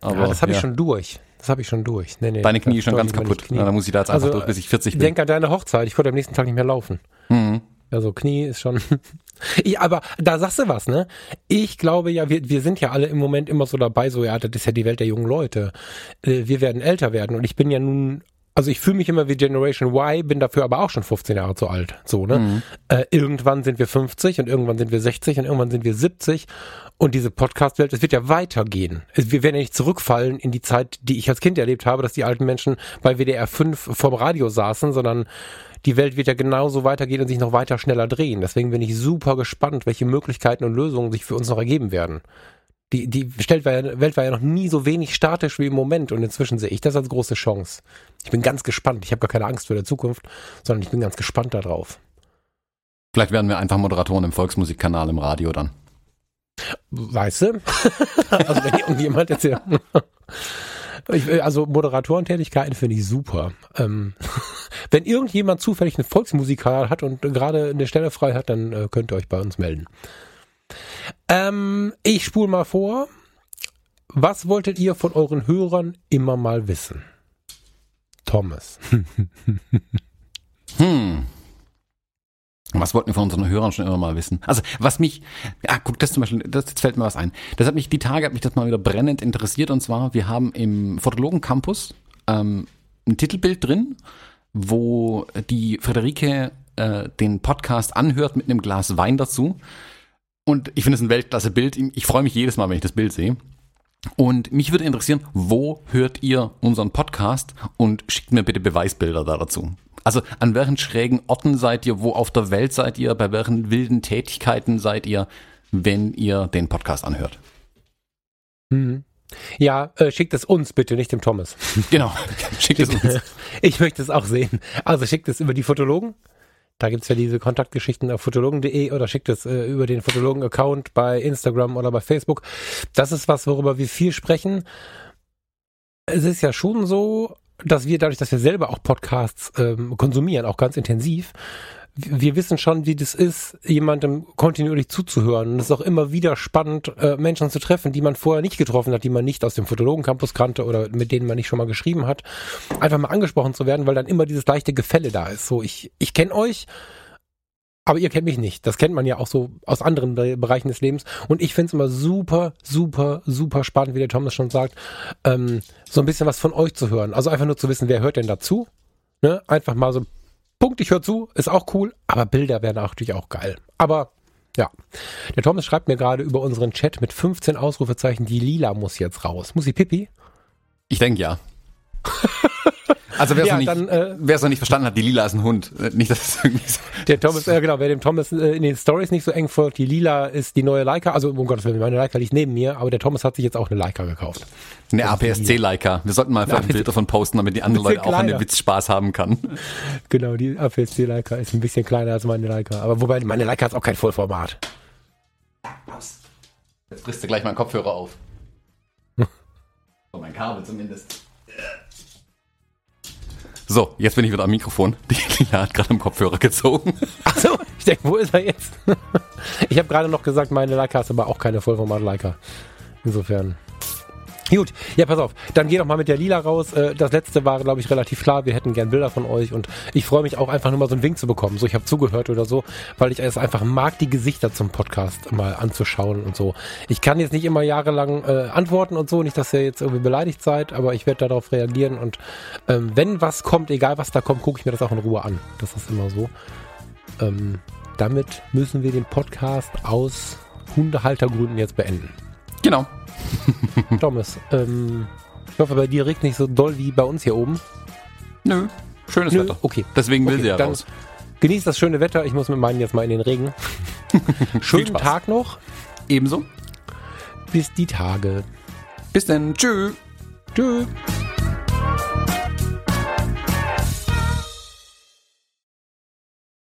Aber, ja, das habe ja. ich schon durch. Das habe ich schon durch. Nee, nee, Deine Knie ist schon ganz kaputt. Na, dann muss ich da jetzt einfach also, durch, bis ich 40 bin. Denk an deine Hochzeit. Ich konnte am nächsten Tag nicht mehr laufen. Mhm. Also Knie ist schon. ich, aber da sagst du was, ne? Ich glaube ja, wir, wir sind ja alle im Moment immer so dabei, so ja, das ist ja die Welt der jungen Leute. Äh, wir werden älter werden und ich bin ja nun also ich fühle mich immer wie Generation Y, bin dafür aber auch schon 15 Jahre zu alt. So, ne? Mhm. Äh, irgendwann sind wir 50 und irgendwann sind wir 60 und irgendwann sind wir 70. Und diese Podcast-Welt, es wird ja weitergehen. Wir werden ja nicht zurückfallen in die Zeit, die ich als Kind erlebt habe, dass die alten Menschen bei WDR 5 vorm Radio saßen, sondern die Welt wird ja genauso weitergehen und sich noch weiter schneller drehen. Deswegen bin ich super gespannt, welche Möglichkeiten und Lösungen sich für uns noch ergeben werden. Die, die Welt war, ja, Welt war ja noch nie so wenig statisch wie im Moment und inzwischen sehe ich das als große Chance. Ich bin ganz gespannt. Ich habe gar keine Angst vor der Zukunft, sondern ich bin ganz gespannt darauf. Vielleicht werden wir einfach Moderatoren im Volksmusikkanal im Radio dann. Weißt du? also wenn irgendjemand jetzt hier ich, also Moderatorentätigkeiten finde ich super. Ähm, wenn irgendjemand zufällig einen Volksmusikkanal hat und gerade eine Stelle frei hat, dann äh, könnt ihr euch bei uns melden. Ähm, ich spule mal vor. Was wolltet ihr von euren Hörern immer mal wissen? Thomas. hm. Was wollten wir von unseren Hörern schon immer mal wissen? Also, was mich, ja, guck, das zum Beispiel, das, jetzt fällt mir was ein. Das hat mich, die Tage hat mich das mal wieder brennend interessiert und zwar, wir haben im Fotologen Campus ähm, ein Titelbild drin, wo die Friederike äh, den Podcast anhört mit einem Glas Wein dazu. Und ich finde es ein Weltklasse-Bild. Ich freue mich jedes Mal, wenn ich das Bild sehe. Und mich würde interessieren, wo hört ihr unseren Podcast und schickt mir bitte Beweisbilder da dazu. Also an welchen schrägen Orten seid ihr, wo auf der Welt seid ihr, bei welchen wilden Tätigkeiten seid ihr, wenn ihr den Podcast anhört? Mhm. Ja, äh, schickt es uns bitte, nicht dem Thomas. Genau, schickt es uns. Ich möchte es auch sehen. Also schickt es über die Fotologen da gibt's ja diese Kontaktgeschichten auf fotologen.de oder schickt es äh, über den Fotologen-Account bei Instagram oder bei Facebook. Das ist was, worüber wir viel sprechen. es ist ja schon so, dass wir dadurch, dass wir selber auch Podcasts ähm, konsumieren, auch ganz intensiv, wir wissen schon, wie das ist, jemandem kontinuierlich zuzuhören. Und es ist auch immer wieder spannend, äh, Menschen zu treffen, die man vorher nicht getroffen hat, die man nicht aus dem Fotologen-Campus kannte oder mit denen man nicht schon mal geschrieben hat. Einfach mal angesprochen zu werden, weil dann immer dieses leichte Gefälle da ist. So, ich, ich kenne euch, aber ihr kennt mich nicht. Das kennt man ja auch so aus anderen Bereichen des Lebens. Und ich finde es immer super, super, super spannend, wie der Thomas schon sagt, ähm, so ein bisschen was von euch zu hören. Also einfach nur zu wissen, wer hört denn dazu? Ne? Einfach mal so Punkt, ich höre zu, ist auch cool, aber Bilder wären natürlich auch geil. Aber ja, der Thomas schreibt mir gerade über unseren Chat mit 15 Ausrufezeichen, die Lila muss jetzt raus. Muss sie Pipi? Ich denke ja. Also wer es ja, noch, äh, noch, nicht verstanden hat, die Lila ist ein Hund. Nicht, dass es irgendwie so Der Thomas, äh, genau, wer dem Thomas äh, in den Stories nicht so eng folgt, die Lila ist die neue Leica. Also um Gottes Willen, meine Leica liegt neben mir, aber der Thomas hat sich jetzt auch eine Leica gekauft. Eine APS-C Leica. Wir sollten mal ein Bild davon posten, damit die anderen Leute auch an dem Witz Spaß haben kann. Genau, die APS-C Leica ist ein bisschen kleiner als meine Leica. Aber wobei, meine Leica hat auch kein Vollformat. Jetzt frisst du gleich meinen Kopfhörer auf. mein Kabel zumindest. So, jetzt bin ich wieder am Mikrofon. Die Lila hat gerade am Kopfhörer gezogen. Achso, ich denke, wo ist er jetzt? Ich habe gerade noch gesagt, meine Leica ist aber auch keine Vollformat-Leica. Insofern. Gut, ja, pass auf. Dann geh doch mal mit der Lila raus. Äh, das letzte war, glaube ich, relativ klar. Wir hätten gern Bilder von euch und ich freue mich auch einfach nur mal so einen Wink zu bekommen. So, ich habe zugehört oder so, weil ich es einfach mag, die Gesichter zum Podcast mal anzuschauen und so. Ich kann jetzt nicht immer jahrelang äh, antworten und so, nicht, dass ihr jetzt irgendwie beleidigt seid, aber ich werde darauf reagieren und ähm, wenn was kommt, egal was da kommt, gucke ich mir das auch in Ruhe an. Das ist immer so. Ähm, damit müssen wir den Podcast aus Hundehaltergründen jetzt beenden. Genau. Thomas, ähm, ich hoffe, bei dir regnet nicht so doll wie bei uns hier oben. Nö, schönes Nö, Wetter. Okay. Deswegen will okay, sie ja raus. Genießt das schöne Wetter. Ich muss mit meinen jetzt mal in den Regen. Schönen Tag noch. Ebenso. Bis die Tage. Bis dann. Tschö. Tschö.